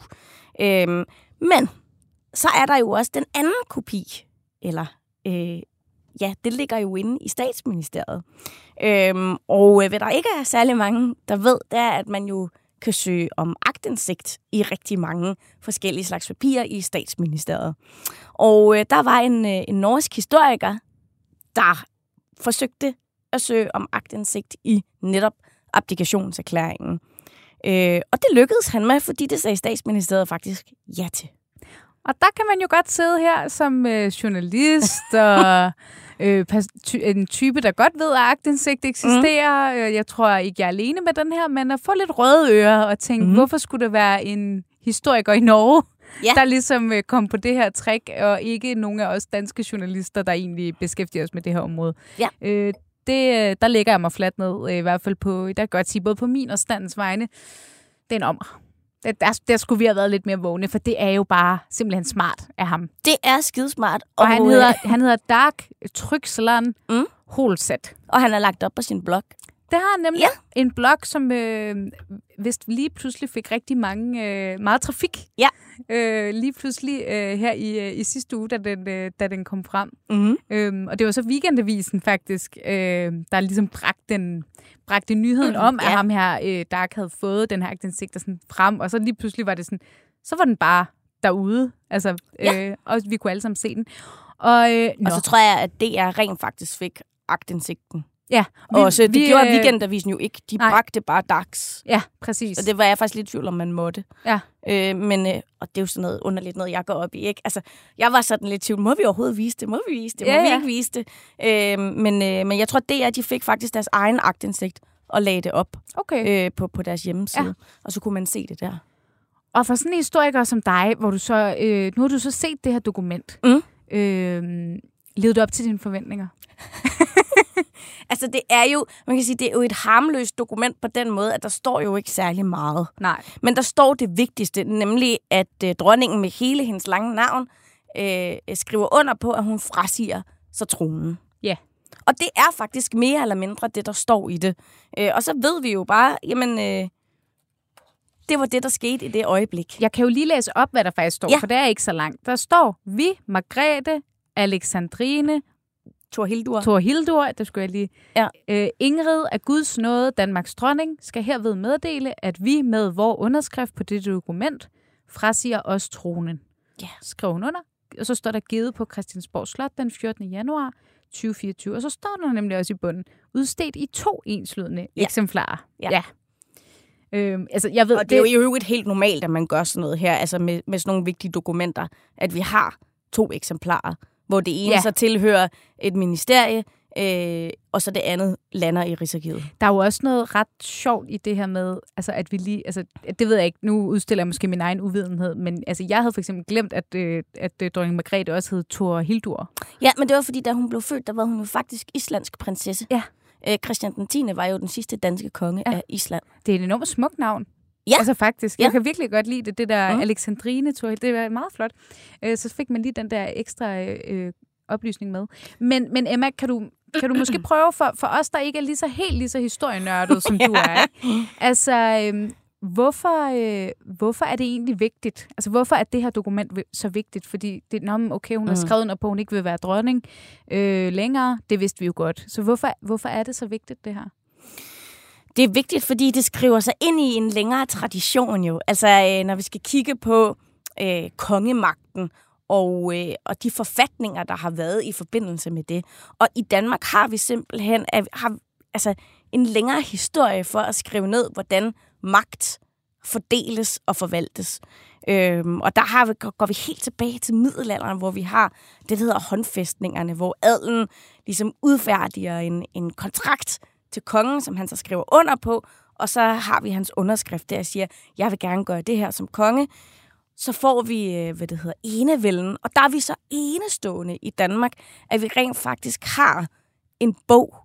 Speaker 4: Øhm, men så er der jo også den anden kopi, eller øh, ja, det ligger jo inde i statsministeriet. Øhm, og øh, hvad der ikke er særlig mange, der ved, det er, at man jo kan søge om agtindsigt i rigtig mange forskellige slags papirer i statsministeriet. Og øh, der var en, øh, en norsk historiker, der forsøgte at søge om agtindsigt i netop abdikationserklæringen. Øh, og det lykkedes han med, fordi det sagde statsministeriet faktisk ja til.
Speaker 2: Og der kan man jo godt sidde her som øh, journalist og (laughs) øh, ty, en type, der godt ved, at aktindsigt eksisterer. Mm. Jeg tror ikke, jeg er alene med den her, men at få lidt røde ører og tænke,
Speaker 4: Mhm.
Speaker 2: mm. hvorfor skulle der være en historiker i Norge,
Speaker 4: Ja.
Speaker 2: der ligesom øh, kom på det her trick, og ikke nogen af os danske journalister, der egentlig beskæftiger os med det her område.
Speaker 4: Ja.
Speaker 2: Øh, det, øh, der ligger jeg mig fladt ned, i hvert fald på, der kan jeg godt sige, både på min og standens vegne. Det er en ommer. Der, der, der skulle vi have været lidt mere vågne, for det er jo bare simpelthen smart af ham.
Speaker 4: Det er skidesmart.
Speaker 2: Og han
Speaker 4: øh,
Speaker 2: hedder, han hedder Dark Tryksland
Speaker 4: mm.
Speaker 2: Holsat.
Speaker 4: og han har lagt op på sin blog.
Speaker 2: Det har han nemlig
Speaker 4: Ja.
Speaker 2: en blog, som øh, vist lige pludselig fik rigtig mange, øh, meget trafik.
Speaker 4: Ja.
Speaker 2: Øh, lige pludselig øh, her i, øh, i sidste uge, da den, øh, da den kom frem.
Speaker 4: Mm-hmm.
Speaker 2: Øhm, og det var så weekendavisen faktisk, øh, der ligesom bragte, den, bragte nyheden
Speaker 4: Mm,
Speaker 2: om, at
Speaker 4: ja.
Speaker 2: ham her, øh, Dark, havde fået den her aktindsigt sådan frem. Og så lige pludselig var det sådan, så var den bare derude. Altså,
Speaker 4: Ja.
Speaker 2: øh, og vi kunne alle sammen se den. Og, øh, nå.
Speaker 4: Og så tror jeg, at DR rent faktisk fik agtindsigten.
Speaker 2: Ja,
Speaker 4: Vi, og så, det
Speaker 2: vi,
Speaker 4: gjorde
Speaker 2: øh,
Speaker 4: Weekendavisen jo ikke. De
Speaker 2: nej.
Speaker 4: bragte bare dags.
Speaker 2: Ja, præcis.
Speaker 4: Og det var jeg faktisk lidt i tvivl om, man måtte.
Speaker 2: Ja.
Speaker 4: Øh, men, øh, og det er jo sådan noget underligt noget, jeg går op i. Ikke? Altså, jeg var sådan lidt i tvivl, må vi overhovedet vise det? Må vi vise det? Må
Speaker 2: Ja,
Speaker 4: vi
Speaker 2: ja.
Speaker 4: ikke vise det? Øh, men, øh, men jeg tror, det er, at de fik faktisk deres egen agtindsigt og lagde det op
Speaker 2: Okay.
Speaker 4: øh, på, på deres hjemmeside. Ja. Og så kunne man se det der.
Speaker 2: Og for sådan en historiker som dig, hvor du så, øh, nu har du så set det her dokument,
Speaker 4: Mm.
Speaker 2: øh, levede du op til dine forventninger? (laughs)
Speaker 4: Altså, det er jo, man kan sige, det er jo et harmløst dokument på den måde, at der står jo ikke særlig meget.
Speaker 2: Nej.
Speaker 4: Men der står det vigtigste, nemlig at øh, dronningen med hele hendes lange navn øh, skriver under på, at hun frasiger sig tronen.
Speaker 2: Ja.
Speaker 4: Og det er faktisk mere eller mindre det, der står i det. Øh, og så ved vi jo bare, jamen, øh, det var det, der skete i det øjeblik.
Speaker 2: Jeg kan jo lige læse op, hvad der faktisk står,
Speaker 4: Ja.
Speaker 2: ja. for det er ikke så langt. Der står, vi, Margrethe, Alexandrine,
Speaker 4: Thor Hildur.
Speaker 2: Thor Hildur, det skulle jeg lige.
Speaker 4: Ja.
Speaker 2: Øh, Ingrid af Guds nåde, Danmarks dronning, skal herved meddele, at vi med vor underskrift på det dokument frasiger os tronen.
Speaker 4: Ja.
Speaker 2: Skriv hun under, og så står der givet på Christiansborg Slot den 14. januar 2024. Og så står der nemlig også i bunden, udstedt i to enslydende
Speaker 4: Ja.
Speaker 2: eksemplarer.
Speaker 4: Ja.
Speaker 2: ja. Øhm, altså, jeg ved,
Speaker 4: Og det er jo i øvrigt helt normalt, at man gør sådan noget her, altså med, med sådan nogle vigtige dokumenter, at vi har to eksemplarer, hvor det ene ja. Så tilhører et ministerie, øh, og så det andet lander i Rigsarkivet.
Speaker 2: Der er jo også noget ret sjovt i det her med, altså at vi lige, altså det ved jeg ikke, nu udstiller jeg måske min egen uvidenhed, men altså jeg havde for eksempel glemt, at, øh, at øh, dronning Margrethe også hed Thor Hildur.
Speaker 4: Ja, men det var fordi, da hun blev født, der var hun jo faktisk islandsk prinsesse.
Speaker 2: Ja.
Speaker 4: Øh, Christian den 10. var jo den sidste danske konge
Speaker 2: ja.
Speaker 4: af Island.
Speaker 2: Det er et enormt smukt navn.
Speaker 4: Ja.
Speaker 2: Altså faktisk.
Speaker 4: Ja.
Speaker 2: Jeg kan virkelig godt lide det, det der
Speaker 4: Mm.
Speaker 2: Alexandrine Thor, det var meget flot. Øh, så fik man lige den der ekstra øh, oplysning med. Men, men Emma, kan du, kan du (clears throat) måske prøve for, for os, der ikke er lige så helt lige så historienørdet, som (laughs) du er, ikke? Altså, øhm, hvorfor, øh, hvorfor er det egentlig vigtigt? Altså, hvorfor er det her dokument så vigtigt? Fordi det, men okay, hun har
Speaker 4: Mm.
Speaker 2: skrevet under på, at hun ikke vil være dronning øh, længere. Det vidste vi jo godt. Så hvorfor, hvorfor er det så vigtigt, det her?
Speaker 4: Det er vigtigt, fordi det skriver sig ind i en længere tradition jo. Altså, øh, når vi skal kigge på øh, kongemagten og, øh, og de forfatninger, der har været i forbindelse med det. Og i Danmark har vi simpelthen har, altså, en længere historie for at skrive ned, hvordan magt fordeles og forvaltes. Øhm, og der har vi, går vi helt tilbage til middelalderen, hvor vi har det, der hedder håndfæstningerne, hvor adelen ligesom udfærdiger en, en kontrakt til kongen, som han så skriver under på, og så har vi hans underskrift der og siger, jeg vil gerne gøre det her som konge. Så får vi, øh, hvad det hedder, enevælden, og der er vi så enestående i Danmark, at vi rent faktisk har en bog,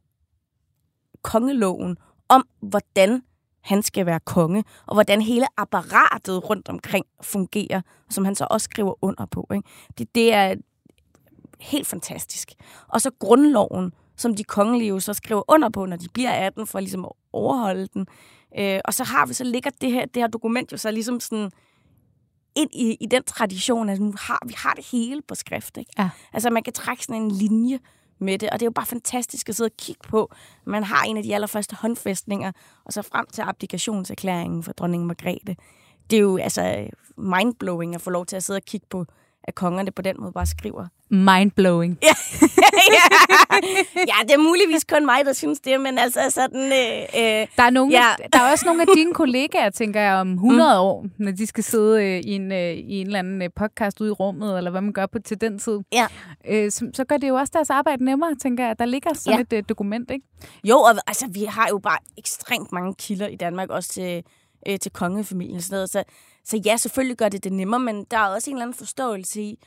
Speaker 4: kongeloven, om hvordan han skal være konge, og hvordan hele apparatet rundt omkring fungerer, som han så også skriver under på. Ikke? Det, det er helt fantastisk. Og så grundloven, som de kongelige jo så skriver under på, når de bliver 18, for ligesom at overholde den. Øh, og så har vi, så ligger det her, det her dokument jo så ligesom sådan ind i, i den tradition, at nu har, vi har det hele på skrift. Ikke?
Speaker 2: Ja.
Speaker 4: Altså man kan trække sådan en linje med det, og det er jo bare fantastisk at sidde og kigge på. Man har en af de allerførste håndfæstninger, og så frem til abdikationserklæringen for dronning Margrethe. Det er jo altså mindblowing at få lov til at sidde og kigge på, at kongerne på den måde bare skriver.
Speaker 2: Mindblowing. (laughs)
Speaker 4: ja, ja, det er muligvis kun mig, der synes det, men altså sådan... Øh, øh,
Speaker 2: Der er, nogle,
Speaker 4: Ja.
Speaker 2: der er også nogle af dine kollegaer, tænker jeg, om 100 mm. år, når de skal sidde øh, i, en, øh, i en eller anden øh, podcast ude i rummet, eller hvad man gør på til den tid.
Speaker 4: Ja.
Speaker 2: Øh, så, så gør det jo også deres arbejde nemmere, tænker jeg, der ligger sådan
Speaker 4: Ja.
Speaker 2: et øh, dokument, ikke?
Speaker 4: Jo, og altså, vi har jo bare ekstremt mange kilder i Danmark, også til, øh, til kongefamilien og sådan noget. Så, så ja, selvfølgelig gør det det nemmere, men der er også en eller anden forståelse i,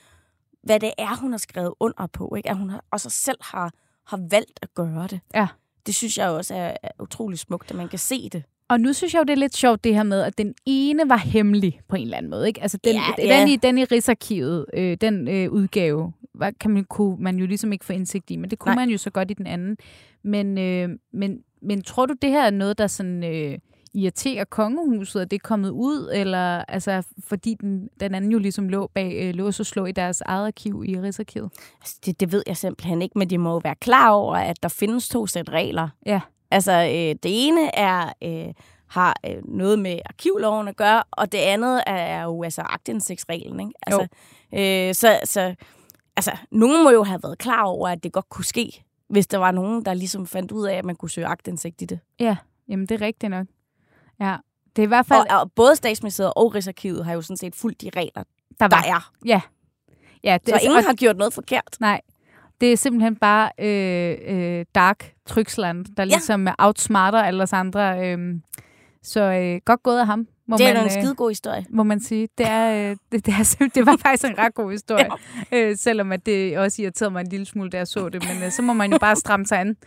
Speaker 4: hvad det er, hun har skrevet under på. Ikke? At hun har, også selv har, har valgt at gøre det.
Speaker 2: Ja.
Speaker 4: Det synes jeg også er, er utrolig smukt, at man kan se det.
Speaker 2: Og nu synes jeg jo, det er lidt sjovt det her med, at den ene var hemmelig på en eller anden måde. Ikke? Altså den,
Speaker 4: Ja,
Speaker 2: den,
Speaker 4: ja.
Speaker 2: i, den i Rigsarkivet, øh, den øh, udgave, var, kan man, kunne man jo ligesom ikke få indsigt i, men det kunne
Speaker 4: Nej.
Speaker 2: man jo så godt i den anden. Men, øh, men, men tror du, det her er noget, der sådan... Øh, irriterer kongehuset, at det er kommet ud, eller altså, fordi den, den anden jo ligesom lå bag øh, lås og slå i deres eget arkiv i Rigsarkivet?
Speaker 4: Altså, det. Det ved jeg simpelthen ikke, men de må jo være klar over, at der findes to sæt regler.
Speaker 2: Ja.
Speaker 4: Altså, øh, det ene er... Øh, har øh, noget med arkivloven at gøre, og det andet er, er jo altså aktindsigtsreglen. Ikke? Altså, øh, så, så altså, nogen må jo have været klar over, at det godt kunne ske, hvis der var nogen, der ligesom fandt ud af, at man kunne søge agtindsigt i det.
Speaker 2: Ja, jamen det er rigtigt nok. Ja, det er i hvert fald,
Speaker 4: Og, og både statsministeriet og Rigsarkivet har jo sådan set fulgt de regler,
Speaker 2: der
Speaker 4: der
Speaker 2: var.
Speaker 4: er.
Speaker 2: Ja. ja det,
Speaker 4: Så ingen har gjort noget forkert.
Speaker 2: Nej, det er simpelthen bare øh, øh, Dark Tryksland, der ligesom ja. outsmarter alle os andre. Øh, så øh, godt gået af ham, må
Speaker 4: Det er
Speaker 2: man,
Speaker 4: en skide god historie.
Speaker 2: må man sige. Det, er, øh, (laughs) det, det, er, det var faktisk en ret god historie, (laughs) ja. øh, selvom at det også irriterede mig en lille smule, da jeg så det. Men øh, så må man jo bare stramme sig an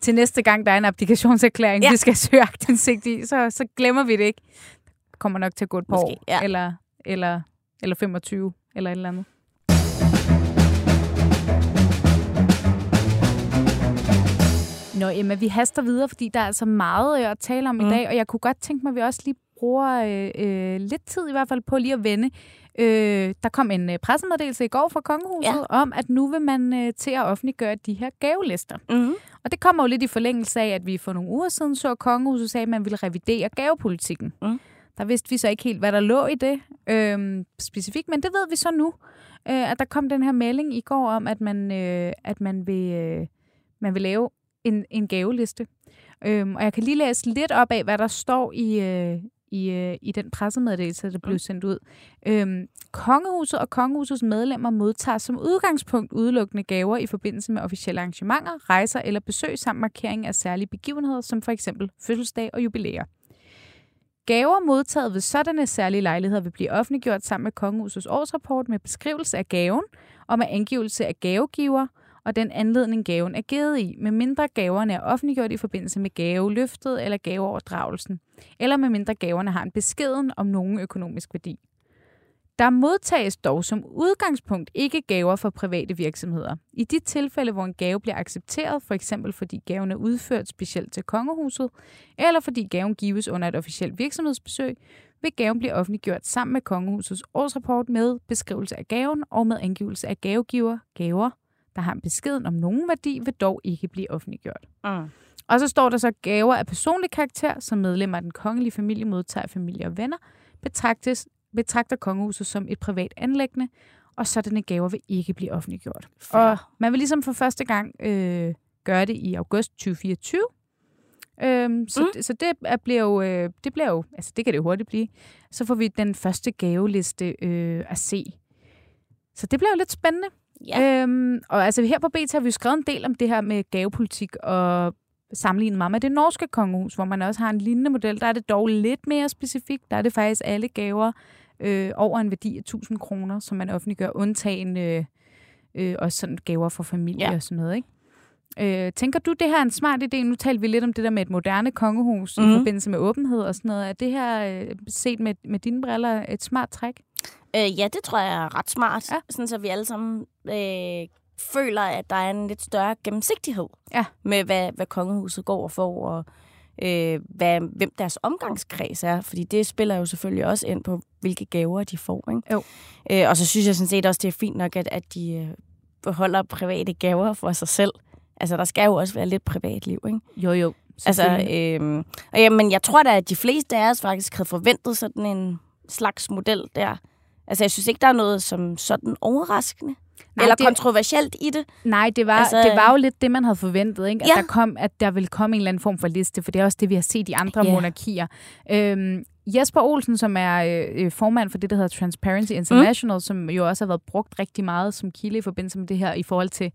Speaker 2: til næste gang, der er en applikationserklæring, ja. Vi skal søge aktindsigt i. Så, så glemmer vi det ikke. Det kommer nok til at gå et par
Speaker 4: Måske,
Speaker 2: år,
Speaker 4: ja.
Speaker 2: eller, eller, eller 25, eller et eller andet. Nå, Emma, vi haster videre, fordi der er altså meget øh, at tale om mm. i
Speaker 4: Mm.
Speaker 2: dag, og jeg kunne godt tænke mig, at vi også lige bruger øh, øh, lidt tid i hvert fald på lige at vende. Øh, der kom en øh, pressemeddelelse i går fra Kongehuset ja. om, at nu vil man øh, til at offentliggøre de her gavelister.
Speaker 4: Mm-hmm.
Speaker 2: Og det kommer jo lidt i forlængelse af, at vi for nogle uger siden så, at Kongehuset sagde, at man ville revidere gavepolitikken.
Speaker 4: Mm.
Speaker 2: Der vidste vi så ikke helt, hvad der lå i det øh, specifikt, men det ved vi så nu. Øh, at der kom den her melding i går om, at man, øh, at man, vil, øh, man vil lave en, en gaveliste. Øhm, og jeg kan lige læse lidt op af, hvad der står i, øh, i, øh, i den pressemeddelelse, der blev sendt ud. Øhm, kongehuset og kongehusets medlemmer modtager som udgangspunkt udelukkende gaver i forbindelse med officielle arrangementer, rejser eller besøg samt markering af særlige begivenheder, som for eksempel fødselsdag og jubilæer. Gaver modtaget ved sådanne særlige lejligheder vil blive offentliggjort sammen med kongehusets årsrapport med beskrivelse af gaven og med angivelse af gavegiver og den anledning gaven er givet i, med mindre gaverne er offentliggjort i forbindelse med gaveløftet eller gaveoverdragelsen, eller med mindre gaverne har en beskeden om nogen økonomisk værdi. Der modtages dog som udgangspunkt ikke gaver fra private virksomheder. I de tilfælde, hvor en gave bliver accepteret, for eksempel fordi gaven er udført specielt til kongehuset, eller fordi gaven gives under et officielt virksomhedsbesøg, vil gaven blive offentliggjort sammen med kongehusets årsrapport med beskrivelse af gaven og med angivelse af gavegiver, gaver, der har en beskeden om nogen værdi, vil dog ikke blive offentliggjort.
Speaker 4: Mm.
Speaker 2: Og så står der så gaver af personlig karakter, som medlemmer af den kongelige familie modtager familie og venner, betragtes, betragter kongehuset som et privat anlæggende, og sådanne gaver vil ikke blive offentliggjort.
Speaker 4: Fair.
Speaker 2: Og man vil ligesom for første gang øh, gøre det i august 2024. Øhm, så,
Speaker 4: Mm.
Speaker 2: så det er, bliver jo, øh, det bliver jo, altså det kan det jo hurtigt blive. Så får vi den første gaveliste øh, at se. Så det bliver jo lidt spændende.
Speaker 4: Ja.
Speaker 2: Øhm, og altså her på BT har vi jo skrevet en del om det her med gavepolitik og sammenlignet meget med det norske kongehus, hvor man også har en lignende model. Der er det dog lidt mere specifikt. Der er det faktisk alle gaver øh, over en værdi af 1000 kroner, som man offentliggør, undtagen øh, øh, også sådan gaver for familie
Speaker 4: Ja.
Speaker 2: og sådan noget, ikke? Øh, tænker du, det her er en smart idé? Nu talte vi lidt om det der med et moderne kongehus.
Speaker 4: Mhm.
Speaker 2: i forbindelse med åbenhed og sådan noget. Er det her øh, set med, med dine briller et smart træk?
Speaker 4: Øh, ja, det tror jeg er ret smart.
Speaker 2: Ja.
Speaker 4: Sådan så vi alle sammen øh, føler, at der er en lidt større gennemsigtighed
Speaker 2: Ja.
Speaker 4: med, hvad, hvad kongehuset går og får, og øh, hvad, hvem deres omgangskreds er. Fordi det spiller jo selvfølgelig også ind på, hvilke gaver de får. Ikke?
Speaker 2: Jo.
Speaker 4: Øh, og så synes jeg sådan set også, det er fint nok, at, at de øh, beholder private gaver for sig selv. Altså, der skal jo også være lidt privatliv, ikke?
Speaker 2: Jo, jo.
Speaker 4: Altså, øhm, og jamen, jeg tror da, at de fleste af os faktisk havde forventet sådan en slags model der. Altså, jeg synes ikke, der er noget som sådan overraskende. Nej, eller
Speaker 2: det-
Speaker 4: kontroversielt i det.
Speaker 2: Nej, det var,
Speaker 4: Altså,
Speaker 2: det var jo lidt det, man havde forventet, ikke? At,
Speaker 4: Ja.
Speaker 2: der kom, at der ville komme en eller anden form for liste, for det er også det, vi har set i andre
Speaker 4: Ja.
Speaker 2: monarkier. Øhm, Jesper Olsen, som er øh, øh, formand for det, der hedder Transparency International, mm. som jo også har været brugt rigtig meget som kilde i forbindelse med det her, i forhold til,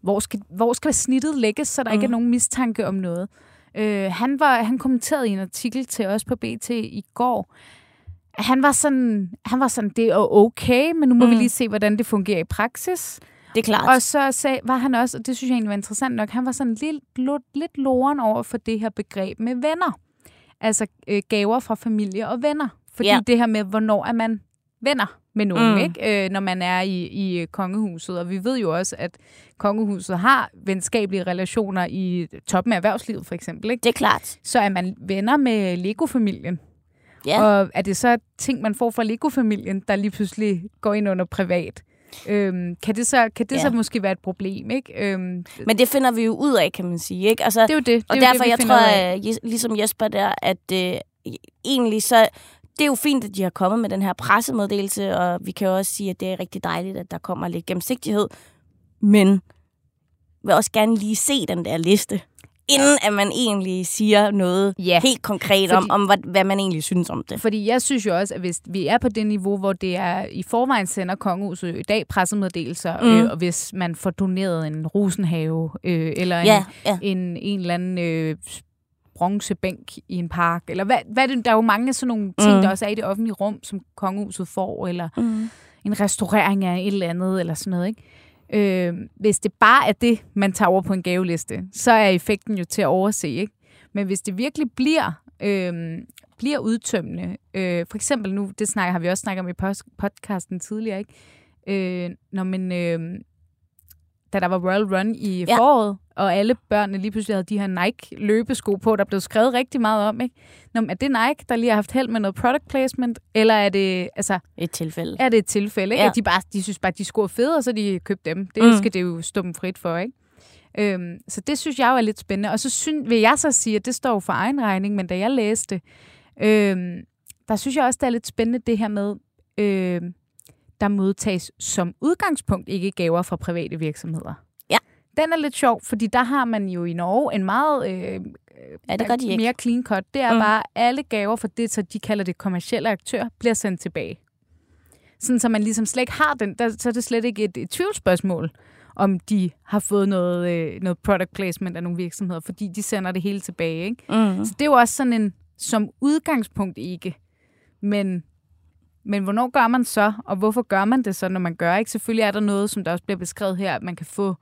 Speaker 2: hvor skal, hvor skal snittet lægges, så der mm. ikke er nogen mistanke om noget. Øh, han, var, han kommenterede i en artikel til os på BT i går, han var sådan, han var sådan, det er okay, men nu må mm. vi lige se, hvordan det fungerer i praksis.
Speaker 4: Det er klart.
Speaker 2: Og så sag, var han også, og det synes jeg egentlig var interessant nok, han var sådan lidt, lidt, loren over for det her begreb med venner. Altså øh, gaver fra familie og venner. Fordi
Speaker 4: Ja.
Speaker 2: det her med, hvornår er man venner med nogen,
Speaker 4: Mm.
Speaker 2: mm. ikke? Øh, når man er i, i øh, kongehuset. Og vi ved jo også, at kongehuset har venskabelige relationer i toppen af erhvervslivet, for eksempel. Ikke?
Speaker 4: Det er klart.
Speaker 2: Så er man venner med Lego-familien.
Speaker 4: Ja.
Speaker 2: Og er det så ting, man får fra Lego-familien, der lige pludselig går ind under privat? Øhm, kan det, så, kan det
Speaker 4: Ja.
Speaker 2: så måske være et problem, ikke? Øhm,
Speaker 4: Men det finder vi jo ud af, kan man sige. Ikke? Altså,
Speaker 2: det er jo det. det
Speaker 4: og
Speaker 2: jo
Speaker 4: derfor,
Speaker 2: det,
Speaker 4: jeg tror, at, ligesom Jesper der, at øh, egentlig så... Det er jo fint, at de har kommet med den her pressemeddelelse, og vi kan jo også sige, at det er rigtig dejligt, at der kommer lidt gennemsigtighed. Men vil også gerne lige se den der liste, inden at man egentlig siger noget
Speaker 2: Ja.
Speaker 4: helt konkret om,
Speaker 2: Fordi-
Speaker 4: om hvad, hvad man egentlig synes om det.
Speaker 2: Fordi jeg synes jo også, at hvis vi er på det niveau, hvor det er i forvejen sender kongehuset i dag pressemeddelelser,
Speaker 4: Mm.
Speaker 2: mm. øh, og hvis man får doneret en rosenhave, øh, eller en,
Speaker 4: Ja, ja.
Speaker 2: en, en eller anden øh, bronzebænk i en park, eller hvad, hvad det, der er jo mange af sådan nogle ting,
Speaker 4: Mm.
Speaker 2: der også er i det offentlige rum, som kongehuset får, eller
Speaker 4: Mm.
Speaker 2: en restaurering af et eller andet, eller sådan noget, ikke? Øh, hvis det bare er det, man tager over på en gaveliste, så er effekten jo til at overse, ikke? Men hvis det virkelig bliver, øh, bliver udtømmende, øh, for eksempel nu, det snakker, har vi også snakket om i podcasten tidligere, ikke? Øh, når man, øh, da der var Royal Run i
Speaker 4: Ja.
Speaker 2: foråret, og alle børnene lige pludselig havde de her Nike-løbesko på, der blev skrevet rigtig meget om, ikke? Nå, er det Nike, der lige har haft held med noget product placement, eller er det, altså,
Speaker 4: Et tilfælde.
Speaker 2: er det et tilfælde, ikke?
Speaker 4: Ja.
Speaker 2: At de, bare, de synes bare, at de scorer fede, og så de købt dem. Det
Speaker 4: Mm.
Speaker 2: skal det jo stå dem frit for, ikke? Øhm, så det synes jeg jo er lidt spændende. Og så synes, vil jeg så sige, at det står for egen regning, men da jeg læste, øhm, der synes jeg også, det er lidt spændende det her med, øhm, der modtages som udgangspunkt ikke gaver fra private virksomheder.
Speaker 4: Ja.
Speaker 2: Den er lidt sjov, fordi der har man jo i Norge en meget øh,
Speaker 4: Ja, det gør de ikke.
Speaker 2: mere clean cut, det er
Speaker 4: Mm.
Speaker 2: bare, at alle gaver for det, så de kalder det kommercielle aktør, bliver sendt tilbage. Sådan, så man ligesom slet ikke har den, der, så er det slet ikke et, et tvivlsspørgsmål, om de har fået noget, øh, noget product placement af nogle virksomheder, fordi de sender det hele tilbage. Ikke?
Speaker 4: Mm.
Speaker 2: Så det er jo også sådan en, som udgangspunkt ikke. Men, men hvornår gør man så, og hvorfor gør man det så, når man gør? Ikke? Selvfølgelig er der noget, som der også bliver beskrevet her, at man kan få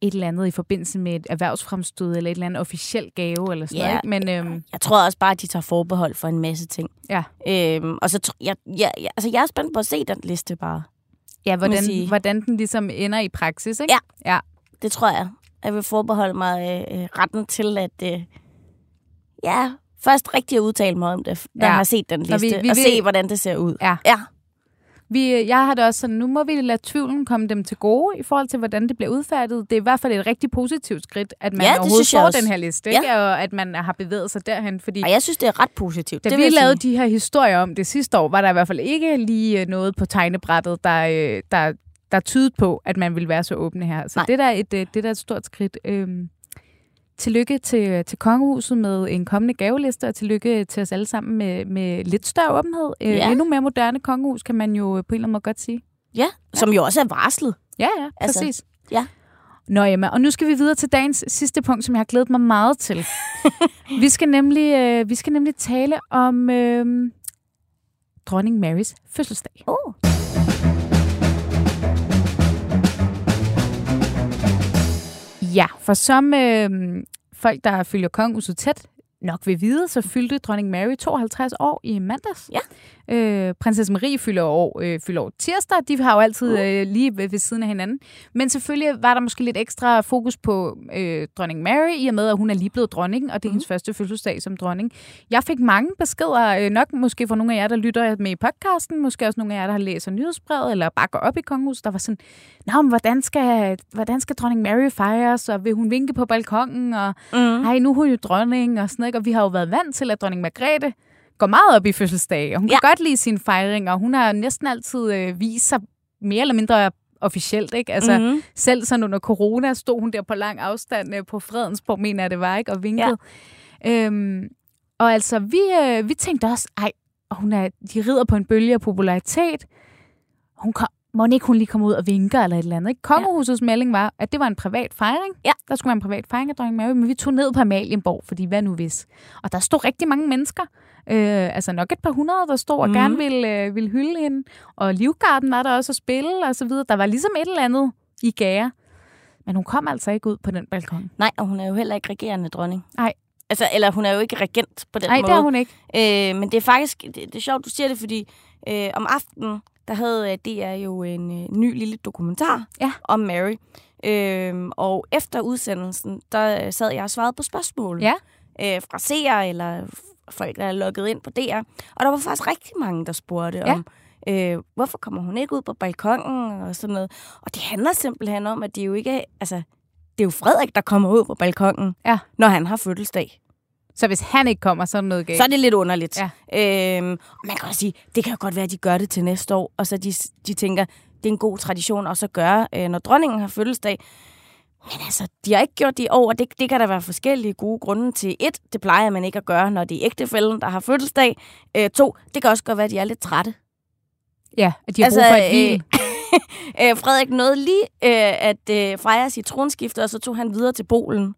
Speaker 2: et eller andet i forbindelse med et erhvervsfremstød, eller et eller andet officiel gave, eller sådan
Speaker 4: Ja.
Speaker 2: noget. Men øhm,
Speaker 4: Jeg tror også bare, at de tager forbehold for en masse ting.
Speaker 2: ja,
Speaker 4: Øhm, og så jeg, jeg, jeg, altså, jeg er spændt på at se den liste bare.
Speaker 2: ja hvordan, hvordan den ligesom ender i praksis. Ikke?
Speaker 4: Ja.
Speaker 2: ja.
Speaker 4: Det tror jeg. Jeg vil forbeholde mig øh, øh, retten til at... Øh, ja, først rigtig at udtale mig om det, når
Speaker 2: Ja.
Speaker 4: jeg har set den liste,
Speaker 2: vi-
Speaker 4: vi,
Speaker 2: vi
Speaker 4: vi og
Speaker 2: vil-
Speaker 4: se, hvordan det ser ud.
Speaker 2: Ja.
Speaker 4: ja.
Speaker 2: Vi, jeg har det også sådan, nu må vi lade tvivlen komme dem til gode i forhold til, hvordan det bliver udfærdiget. Det er i hvert fald et rigtig positivt skridt, at man
Speaker 4: Ja, det
Speaker 2: overhovedet får
Speaker 4: også.
Speaker 2: den her liste,
Speaker 4: Ja.
Speaker 2: ikke? og at man har bevæget sig derhen. Fordi
Speaker 4: Og jeg synes, det er ret positivt.
Speaker 2: da
Speaker 4: det
Speaker 2: vi lavede
Speaker 4: sige.
Speaker 2: de her historier om det sidste år, var der i hvert fald ikke lige øh, noget på tegnebrættet, der, øh, der, der tydede på, at man ville være så åbne her. Så
Speaker 4: Nej.
Speaker 2: det er, der et, øh, det er der et stort skridt. Øhm, tillykke til, til kongehuset med en kommende gaveliste, og tillykke til os alle sammen med, med lidt større åbenhed. Øh,
Speaker 4: Ja.
Speaker 2: Endnu mere moderne kongehus, kan man jo på en eller anden måde godt sige.
Speaker 4: Ja, som jo også er varslet.
Speaker 2: Ja, ja,
Speaker 4: Altså,
Speaker 2: præcis.
Speaker 4: ja.
Speaker 2: Nå, Emma, og nu skal vi videre til dagens sidste punkt, som jeg har glædet mig meget til. (laughs) vi, skal nemlig, øh, vi skal nemlig tale om øh, dronning Marys fødselsdag.
Speaker 4: Oh.
Speaker 2: Ja, for som øh, folk, der følger kongehuset tæt, nok vil vide, så fyldte dronning Mary 52 år i mandags.
Speaker 4: Ja.
Speaker 2: Øh, prinsesse Marie fylder år, øh, fylder år tirsdag. De har jo altid
Speaker 4: Uh.
Speaker 2: øh, lige ved, ved siden af hinanden. Men selvfølgelig var der måske lidt ekstra fokus på øh, dronning Mary, i og med, at hun er lige blevet dronning, og det er
Speaker 4: Mhm.
Speaker 2: hendes første fødselsdag som dronning. Jeg fik mange beskeder, øh, nok måske fra nogle af jer, der lytter med i podcasten, måske også nogle af jer, der har læst nyhedsbrevet, eller bare går op i kongehuset, der var sådan, Nå, men hvordan skal, hvordan skal dronning Mary fejres, og vil hun vinke på balkongen, og
Speaker 4: Mm.
Speaker 2: hej, nu er hun jo dronning, og sådan noget. ikke? Og vi har jo været vant til, at dronning Margrethe går meget op i fødselsdag, og hun ja. Kan godt lide sine fejringer, og hun har næsten altid øh, vist sig mere eller mindre officielt, ikke? Altså,
Speaker 4: Mhm.
Speaker 2: selv sådan under corona stod hun der på lang afstand øh, på Fredensborg, mener jeg det var, ikke? Og vinkede. Ja. Øhm, og altså, vi, øh, vi tænkte også, ej, hun er, de rider på en bølge af popularitet. Hun kom, må ikke hun lige komme ud og vinker eller et eller andet. Ikke? Kongehusets ja. melding var, at det var en privat fejring.
Speaker 4: Ja.
Speaker 2: Der skulle være en privat fejring af dronning Mary, men vi tog ned på Amalienborg, fordi hvad nu hvis? Og der stod rigtig mange mennesker. Øh, altså nok et par hundrede, der stod og mm. gerne ville, øh, ville hylde hende. Og Livgarden var der også at spille og så videre. Der var ligesom et eller andet i gære. Men hun kom altså ikke ud på den balkon.
Speaker 4: Nej, og hun er jo heller ikke regerende dronning.
Speaker 2: Nej.
Speaker 4: Altså, eller hun er jo ikke regent på den
Speaker 2: Nej,
Speaker 4: måde.
Speaker 2: det er hun ikke.
Speaker 4: Øh, men det er faktisk det, det er sjovt, du siger det, fordi øh, om aftenen, der havde øh, DR jo en øh, ny lille dokumentar
Speaker 2: Ja.
Speaker 4: om Mary. Øh, og efter udsendelsen, der øh, sad jeg og svarede på spørgsmål
Speaker 2: Ja.
Speaker 4: øh, fra seere eller folk, der er logget ind på DR. Og der var faktisk rigtig mange, der spurgte
Speaker 2: Ja.
Speaker 4: om, øh, hvorfor kommer hun ikke ud på balkongen og sådan noget. Og det handler simpelthen om, at det er jo ikke... Altså, det er jo Frederik, der kommer ud på balkongen,
Speaker 2: Ja.
Speaker 4: når han har fødselsdag.
Speaker 2: Så hvis han ikke kommer, så er der noget galt.
Speaker 4: Så er det lidt underligt.
Speaker 2: Ja.
Speaker 4: Øhm, man kan også sige, det kan jo godt være, at de gør det til næste år, og så de, de tænker, det er en god tradition også at gøre, øh, når dronningen har fødselsdag. Men altså, de har ikke gjort det i år, og det, det kan der være forskellige gode grunde til. Et, det plejer man ikke at gøre, når det er ægtefælden, der har fødselsdag. Øh, to, det kan også godt være, at de er lidt trætte.
Speaker 2: Ja, at de har altså, brug for et hvil. (laughs)
Speaker 4: øh, Frederik nåede lige øh, at øh, fejre sit tronskifte, og så tog han videre til Polen.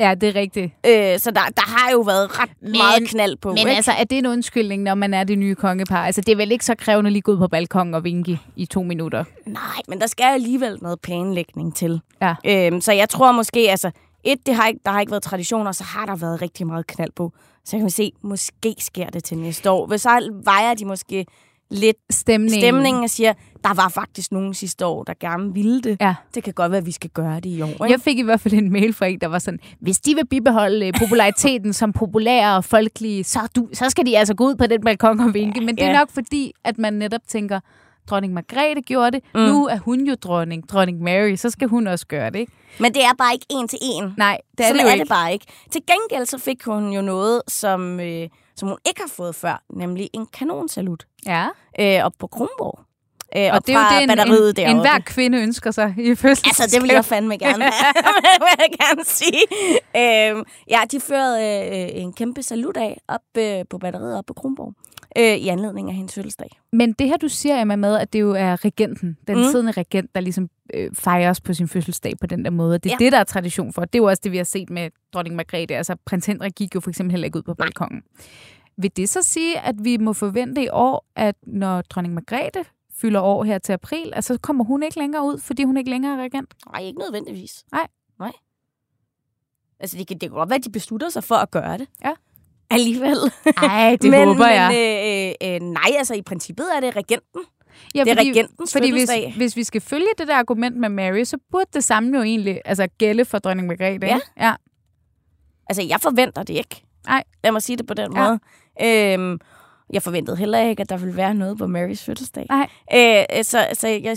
Speaker 2: Ja, det er rigtigt.
Speaker 4: Øh, så der, der har jo været ret
Speaker 2: Men-
Speaker 4: meget knald på.
Speaker 2: Men
Speaker 4: ikke?
Speaker 2: altså, er det en undskyldning, når man er det nye kongepar? Altså, det er vel ikke så krævende lige gå ud på balkongen og vinke i to minutter?
Speaker 4: Nej, men der skal alligevel noget planlægning til.
Speaker 2: Ja.
Speaker 4: Øhm, så jeg tror måske, altså, et, det har ikke, der har ikke været traditioner, så har der været rigtig meget knald på. Så kan vi se, måske sker det til næste år. Hvis så vejer de måske lidt
Speaker 2: Stemningen.
Speaker 4: stemningen og siger, der var faktisk nogen sidste år, der gerne ville det.
Speaker 2: Ja.
Speaker 4: Det kan godt være, at vi skal gøre det i år. Ikke?
Speaker 2: Jeg fik i hvert fald en mail fra en, der var sådan, hvis de vil bibeholde øh, populariteten som populære og folkelige, så, du, så skal de altså gå ud på den balkon og vinke. Men det er
Speaker 4: Ja.
Speaker 2: nok fordi, at man netop tænker, dronning Margrethe gjorde det,
Speaker 4: mm.
Speaker 2: nu er hun jo dronning, dronning Mary, så skal hun også gøre det, ikke?
Speaker 4: Men det er bare ikke en til en.
Speaker 2: Nej, det er
Speaker 4: Sådan
Speaker 2: det jo
Speaker 4: er
Speaker 2: ikke.
Speaker 4: det bare ikke. Til gengæld så fik hun jo noget, som, øh, som hun ikke har fået før, nemlig en kanonsalut
Speaker 2: Ja.
Speaker 4: øh, op på Kronborg. Øh,
Speaker 2: Og det er jo det, en,
Speaker 4: batteriet
Speaker 2: en,
Speaker 4: deroppe.
Speaker 2: en hver kvinde ønsker sig i fødselsdagsgave.
Speaker 4: Altså, det vil jeg fandme (laughs) gerne (laughs) have, vil jeg gerne sige. Øhm, ja, de førte øh, en kæmpe salut af op øh, på batteriet op på Kronborg øh, i anledning af hendes fødselsdag.
Speaker 2: Men det her, du siger, Emma, med, at det jo er regenten, den
Speaker 4: Mm.
Speaker 2: siddende regent, der ligesom øh, fejres på sin fødselsdag på den der måde. Det er
Speaker 4: Ja.
Speaker 2: det, der er tradition for. Det er jo også det, vi har set med dronning Margrethe. Altså, prins Henrik gik jo for eksempel heller ikke ud på balkongen. Vil det så sige, at vi må forvente i år, at når dronning Margrethe fylder år her til april, altså, så kommer hun ikke længere ud, fordi hun ikke længere er regent?
Speaker 4: Nej, ikke nødvendigvis.
Speaker 2: Nej.
Speaker 4: Nej. Altså, det kan, det kan godt være, at de beslutter sig for at gøre det.
Speaker 2: Ja.
Speaker 4: Alligevel.
Speaker 2: Nej, det (laughs)
Speaker 4: men,
Speaker 2: håber jeg.
Speaker 4: Men øh, øh, nej, altså i princippet er det regenten.
Speaker 2: Ja,
Speaker 4: Det er regentens
Speaker 2: fordi hvis, hvis vi skal følge det der argument med Mary, så burde det samme jo egentlig altså, gælde for dronning Margrethe.
Speaker 4: Ja.
Speaker 2: ikke? ja.
Speaker 4: Altså, jeg forventer det ikke.
Speaker 2: Nej.
Speaker 4: Lad mig sige det på den
Speaker 2: Ja.
Speaker 4: måde. Øhm, jeg forventede heller ikke, at der ville være noget på Marys fødselsdag.
Speaker 2: Nej.
Speaker 4: Øh, så så jeg,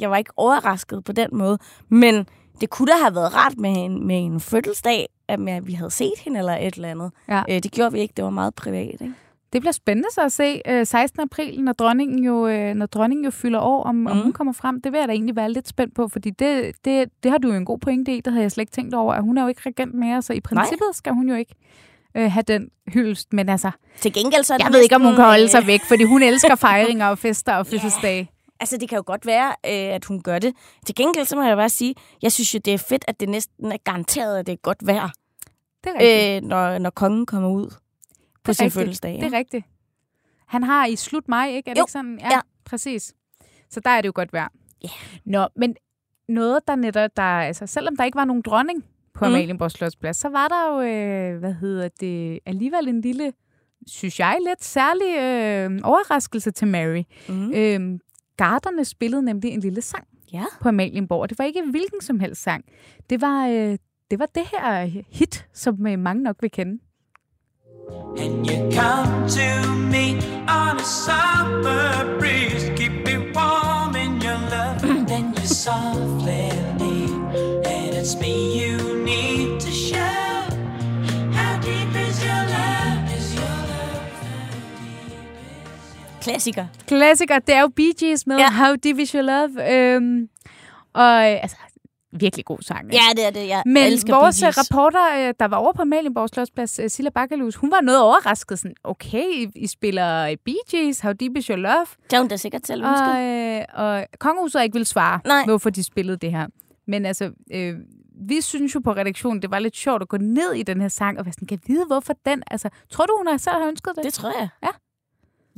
Speaker 4: jeg var ikke overrasket på den måde. Men det kunne da have været rart med en, med en fødselsdag, at, at vi havde set hende eller et eller andet.
Speaker 2: Ja.
Speaker 4: Øh, det gjorde vi ikke. Det var meget privat. Ikke?
Speaker 2: Det bliver spændende så at se øh, 16. april, når dronningen jo, øh, når dronningen jo fylder år, om, mm. om
Speaker 4: Mhm.
Speaker 2: hun kommer frem. Det vil jeg da egentlig være lidt spændt på, fordi det, det, det har du jo en god pointe i. Det havde jeg slet ikke tænkt over, at hun er jo ikke regent mere, så i princippet Nej. skal hun jo ikke øh, have den hyldest. Men altså,
Speaker 4: Til gengæld så
Speaker 2: jeg ved ikke, om hun kan holde sig væk, fordi hun elsker (laughs) fejringer og fester og fødselsdage.
Speaker 4: Altså, det kan jo godt være, øh, at hun gør det. Til gengæld så må jeg bare sige, jeg synes jo, det er fedt, at det næsten er garanteret, at det er godt vejr,
Speaker 2: Det er rigtigt.
Speaker 4: øh, når, når kongen kommer ud på sin
Speaker 2: rigtigt.
Speaker 4: fødselsdag.
Speaker 2: Det er rigtigt. Han har i slut maj, ikke? Er det
Speaker 4: Jo.
Speaker 2: ikke sådan? Ja,
Speaker 4: Ja.
Speaker 2: præcis. Så der er det jo godt vejr.
Speaker 4: Ja.
Speaker 2: Nå, men noget, der netop, der, altså, selvom der ikke var nogen dronning på
Speaker 4: Mm.
Speaker 2: Amalienborg Slotsplads, så var der jo, øh, hvad hedder det, alligevel en lille, synes jeg, lidt særlig øh, overraskelse til Mary.
Speaker 4: Mm.
Speaker 2: Øh, garderne spillede nemlig en lille sang
Speaker 4: Ja.
Speaker 2: på Amalienborg, og det var ikke hvilken som helst sang. Det var, øh, det var det her hit, som øh, mange nok vil kende.
Speaker 5: And you come to me on a summer breeze, keep me warm in your love. And (clears throat) then you softly leave, and it's me you need to show. How deep is your love? Is your love
Speaker 4: Klassiker.
Speaker 2: klassiker. Det er jo Bee Gees med
Speaker 4: Ja.
Speaker 2: ja. How Deep Is Your Love. Øhm, og øh, altså, virkelig god sang. ikke?
Speaker 4: Ja, det er det. Jeg
Speaker 2: Men
Speaker 4: elsker
Speaker 2: vores
Speaker 4: Bee Gees.
Speaker 2: reporter, øh, der var over på Malienborg Slotsplads, øh, Silla Bakkalus, hun var noget overrasket. Sådan, okay, I, spiller øh, Bee Gees, How Deep Is Your Love.
Speaker 4: Det har hun da sikkert selv ønsket.
Speaker 2: Og, øh, og kongehuset ikke vil svare,
Speaker 4: Nej.
Speaker 2: hvorfor de spillede det her. Men altså, øh, vi synes jo på redaktionen, det var lidt sjovt at gå ned i den her sang, og være sådan, kan jeg vide, hvorfor den? Altså, tror du, hun har selv har ønsket det?
Speaker 4: Det tror jeg.
Speaker 2: Ja.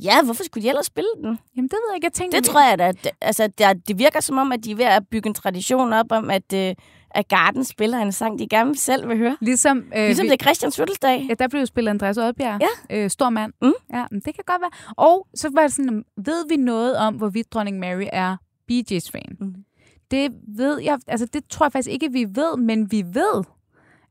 Speaker 4: Ja, hvorfor skulle de ellers spille den?
Speaker 2: Jamen, det ved jeg ikke. Jeg tænkte,
Speaker 4: Det tror jeg da. at- Altså, det, det virker som om, at de er ved at bygge en tradition op om, at, øh, at Garden spiller en sang, de gerne selv vil høre.
Speaker 2: Ligesom, øh,
Speaker 4: Ligesom
Speaker 2: vi-
Speaker 4: det er Christians fødselsdag.
Speaker 2: Ja, der blev jo spillet Andreas Oddbjerg.
Speaker 4: Ja.
Speaker 2: Øh, stor mand.
Speaker 4: Mm.
Speaker 2: Ja, men det kan godt være. Og så var det sådan, ved vi noget om, hvorvidt dronning Mary er Bee Gees fan?
Speaker 4: Mm.
Speaker 2: Det ved jeg, altså det tror jeg faktisk ikke, vi ved, men vi ved,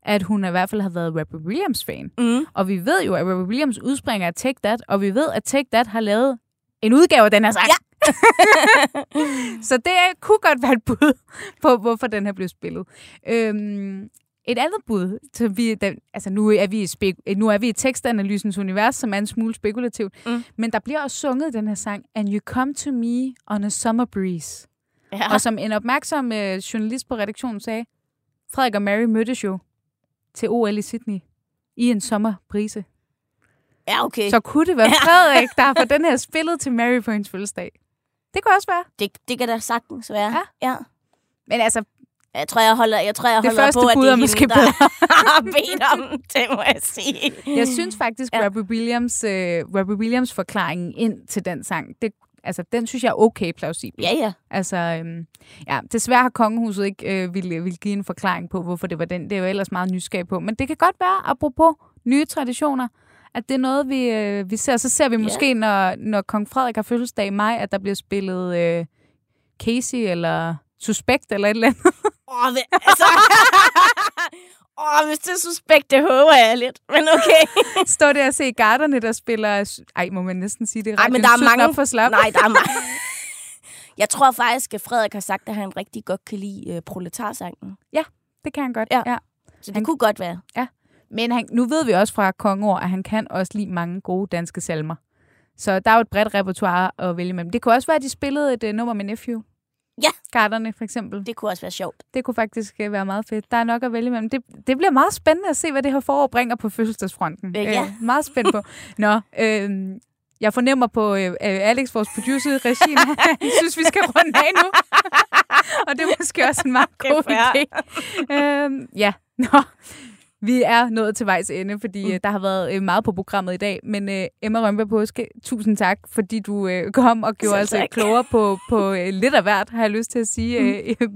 Speaker 2: at hun i hvert fald har været Robbie Williams fan.
Speaker 4: Mm.
Speaker 2: Og vi ved jo, at Robbie Williams udspringer af Take That, og vi ved, at Take That har lavet en udgave af den her sang.
Speaker 4: Ja. (laughs)
Speaker 2: så det kunne godt være et bud på, hvorfor den her blev spillet. Øhm, et andet bud, så vi, den, altså nu er vi, i spek- nu er vi i tekstanalysens univers, som er en smule spekulativt,
Speaker 4: Mm.
Speaker 2: men der bliver også sunget den her sang, And You Come To Me On A Summer Breeze.
Speaker 4: Ja.
Speaker 2: Og som en opmærksom øh, journalist på redaktionen sagde, Frederik og Mary mødtes jo til OL i Sydney i en sommerbrise.
Speaker 4: ja, okay.
Speaker 2: Så kunne det være Frederik, der har fået den her spillet til Mary på hendes fødselsdag. Det kunne også være.
Speaker 4: Det, det kan da sagtens være.
Speaker 2: Ja.
Speaker 4: ja.
Speaker 2: Men altså,
Speaker 4: Jeg tror, jeg holder, jeg tror, jeg holder på, at det
Speaker 2: er måske
Speaker 4: hende, der har (laughs) bedt om det, må jeg sige.
Speaker 2: jeg synes faktisk,
Speaker 4: Ja.
Speaker 2: Robbie Williams, øh, Robbie Williams forklaringen ind til den sang, det, altså, den synes jeg er okay plausibel.
Speaker 4: Ja, ja.
Speaker 2: Altså, øhm, ja, desværre har kongehuset ikke øh, ville, ville give en forklaring på, hvorfor det var den. Det er jo ellers meget nysgerrig på. Men det kan godt være, apropos nye traditioner, at det er noget, vi, øh, vi ser. Så ser vi måske, når, når kong Frederik har fødselsdag i maj, at der bliver spillet øh, Casey eller Suspekt eller et eller andet.
Speaker 4: Åh, oh, altså... (laughs) (laughs) Åh, hvis det er suspekt, det håber jeg lidt. Men okay. (laughs)
Speaker 2: Står der og se garderne, der spiller... Ej, må man næsten sige det?
Speaker 4: Ej, men der er mange...
Speaker 2: for slap.
Speaker 4: Nej, der er (laughs) mange... Jeg tror faktisk, at Frederik har sagt, at han rigtig godt kan lide uh, proletarsangen.
Speaker 2: Det kan han godt.
Speaker 4: Ja.
Speaker 2: ja.
Speaker 4: Så det
Speaker 2: Han-
Speaker 4: kunne godt være.
Speaker 2: Men han, nu ved vi også fra kongeår, at han kan også lide mange gode danske salmer. Så der er jo et bredt repertoire at vælge mellem. Det kunne også være, at de spillede et uh, nummer med Nephew.
Speaker 4: Ja.
Speaker 2: Garderne, for eksempel.
Speaker 4: Det kunne også være sjovt.
Speaker 2: Det kunne faktisk øh, være meget fedt. Der er nok at vælge mellem. Det, det bliver meget spændende at se, hvad det her forår bringer på fødselsdagsfronten.
Speaker 4: Øh, ja.
Speaker 2: Øh, meget spændt på. Nå, øh, jeg fornemmer på øh, Alex, vores producer, Regine, (laughs) han synes, vi skal runde af nu. (laughs) Og det er måske også en meget god idé. Øh, ja, nå. Vi er nået til vejs ende, fordi mm. der har været øh, meget på programmet i dag. Men øh, Emma Rønberg Påske, tusind tak, fordi du øh, kom og gjorde os øh,
Speaker 4: tak.
Speaker 2: klogere på, på øh, lidt af hvert, har jeg lyst til at sige. Øh, øh,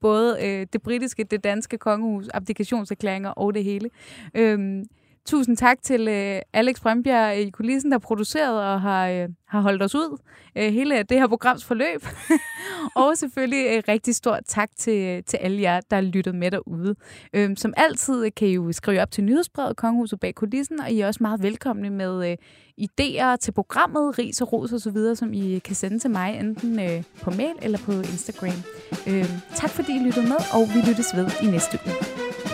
Speaker 2: både øh, det britiske, det danske kongehus, abdikationserklæringer og det hele. Øhm, tusind tak til øh, Alex Brøndbjerg i kulissen, der produceret og har, øh, har holdt os ud øh, hele det her programs forløb. (laughs) og selvfølgelig øh, rigtig stort tak til, øh, til alle jer, der lyttet med derude. Øhm, som altid kan I jo skrive op til nyhedsbrevet Kongehuset bag kulissen, og I er også meget velkomne med øh, idéer til programmet, ris og ros og så videre, som I kan sende til mig, enten øh, på mail eller på Instagram. Øhm, tak fordi I lyttede med, og vi lyttes ved i næste uge.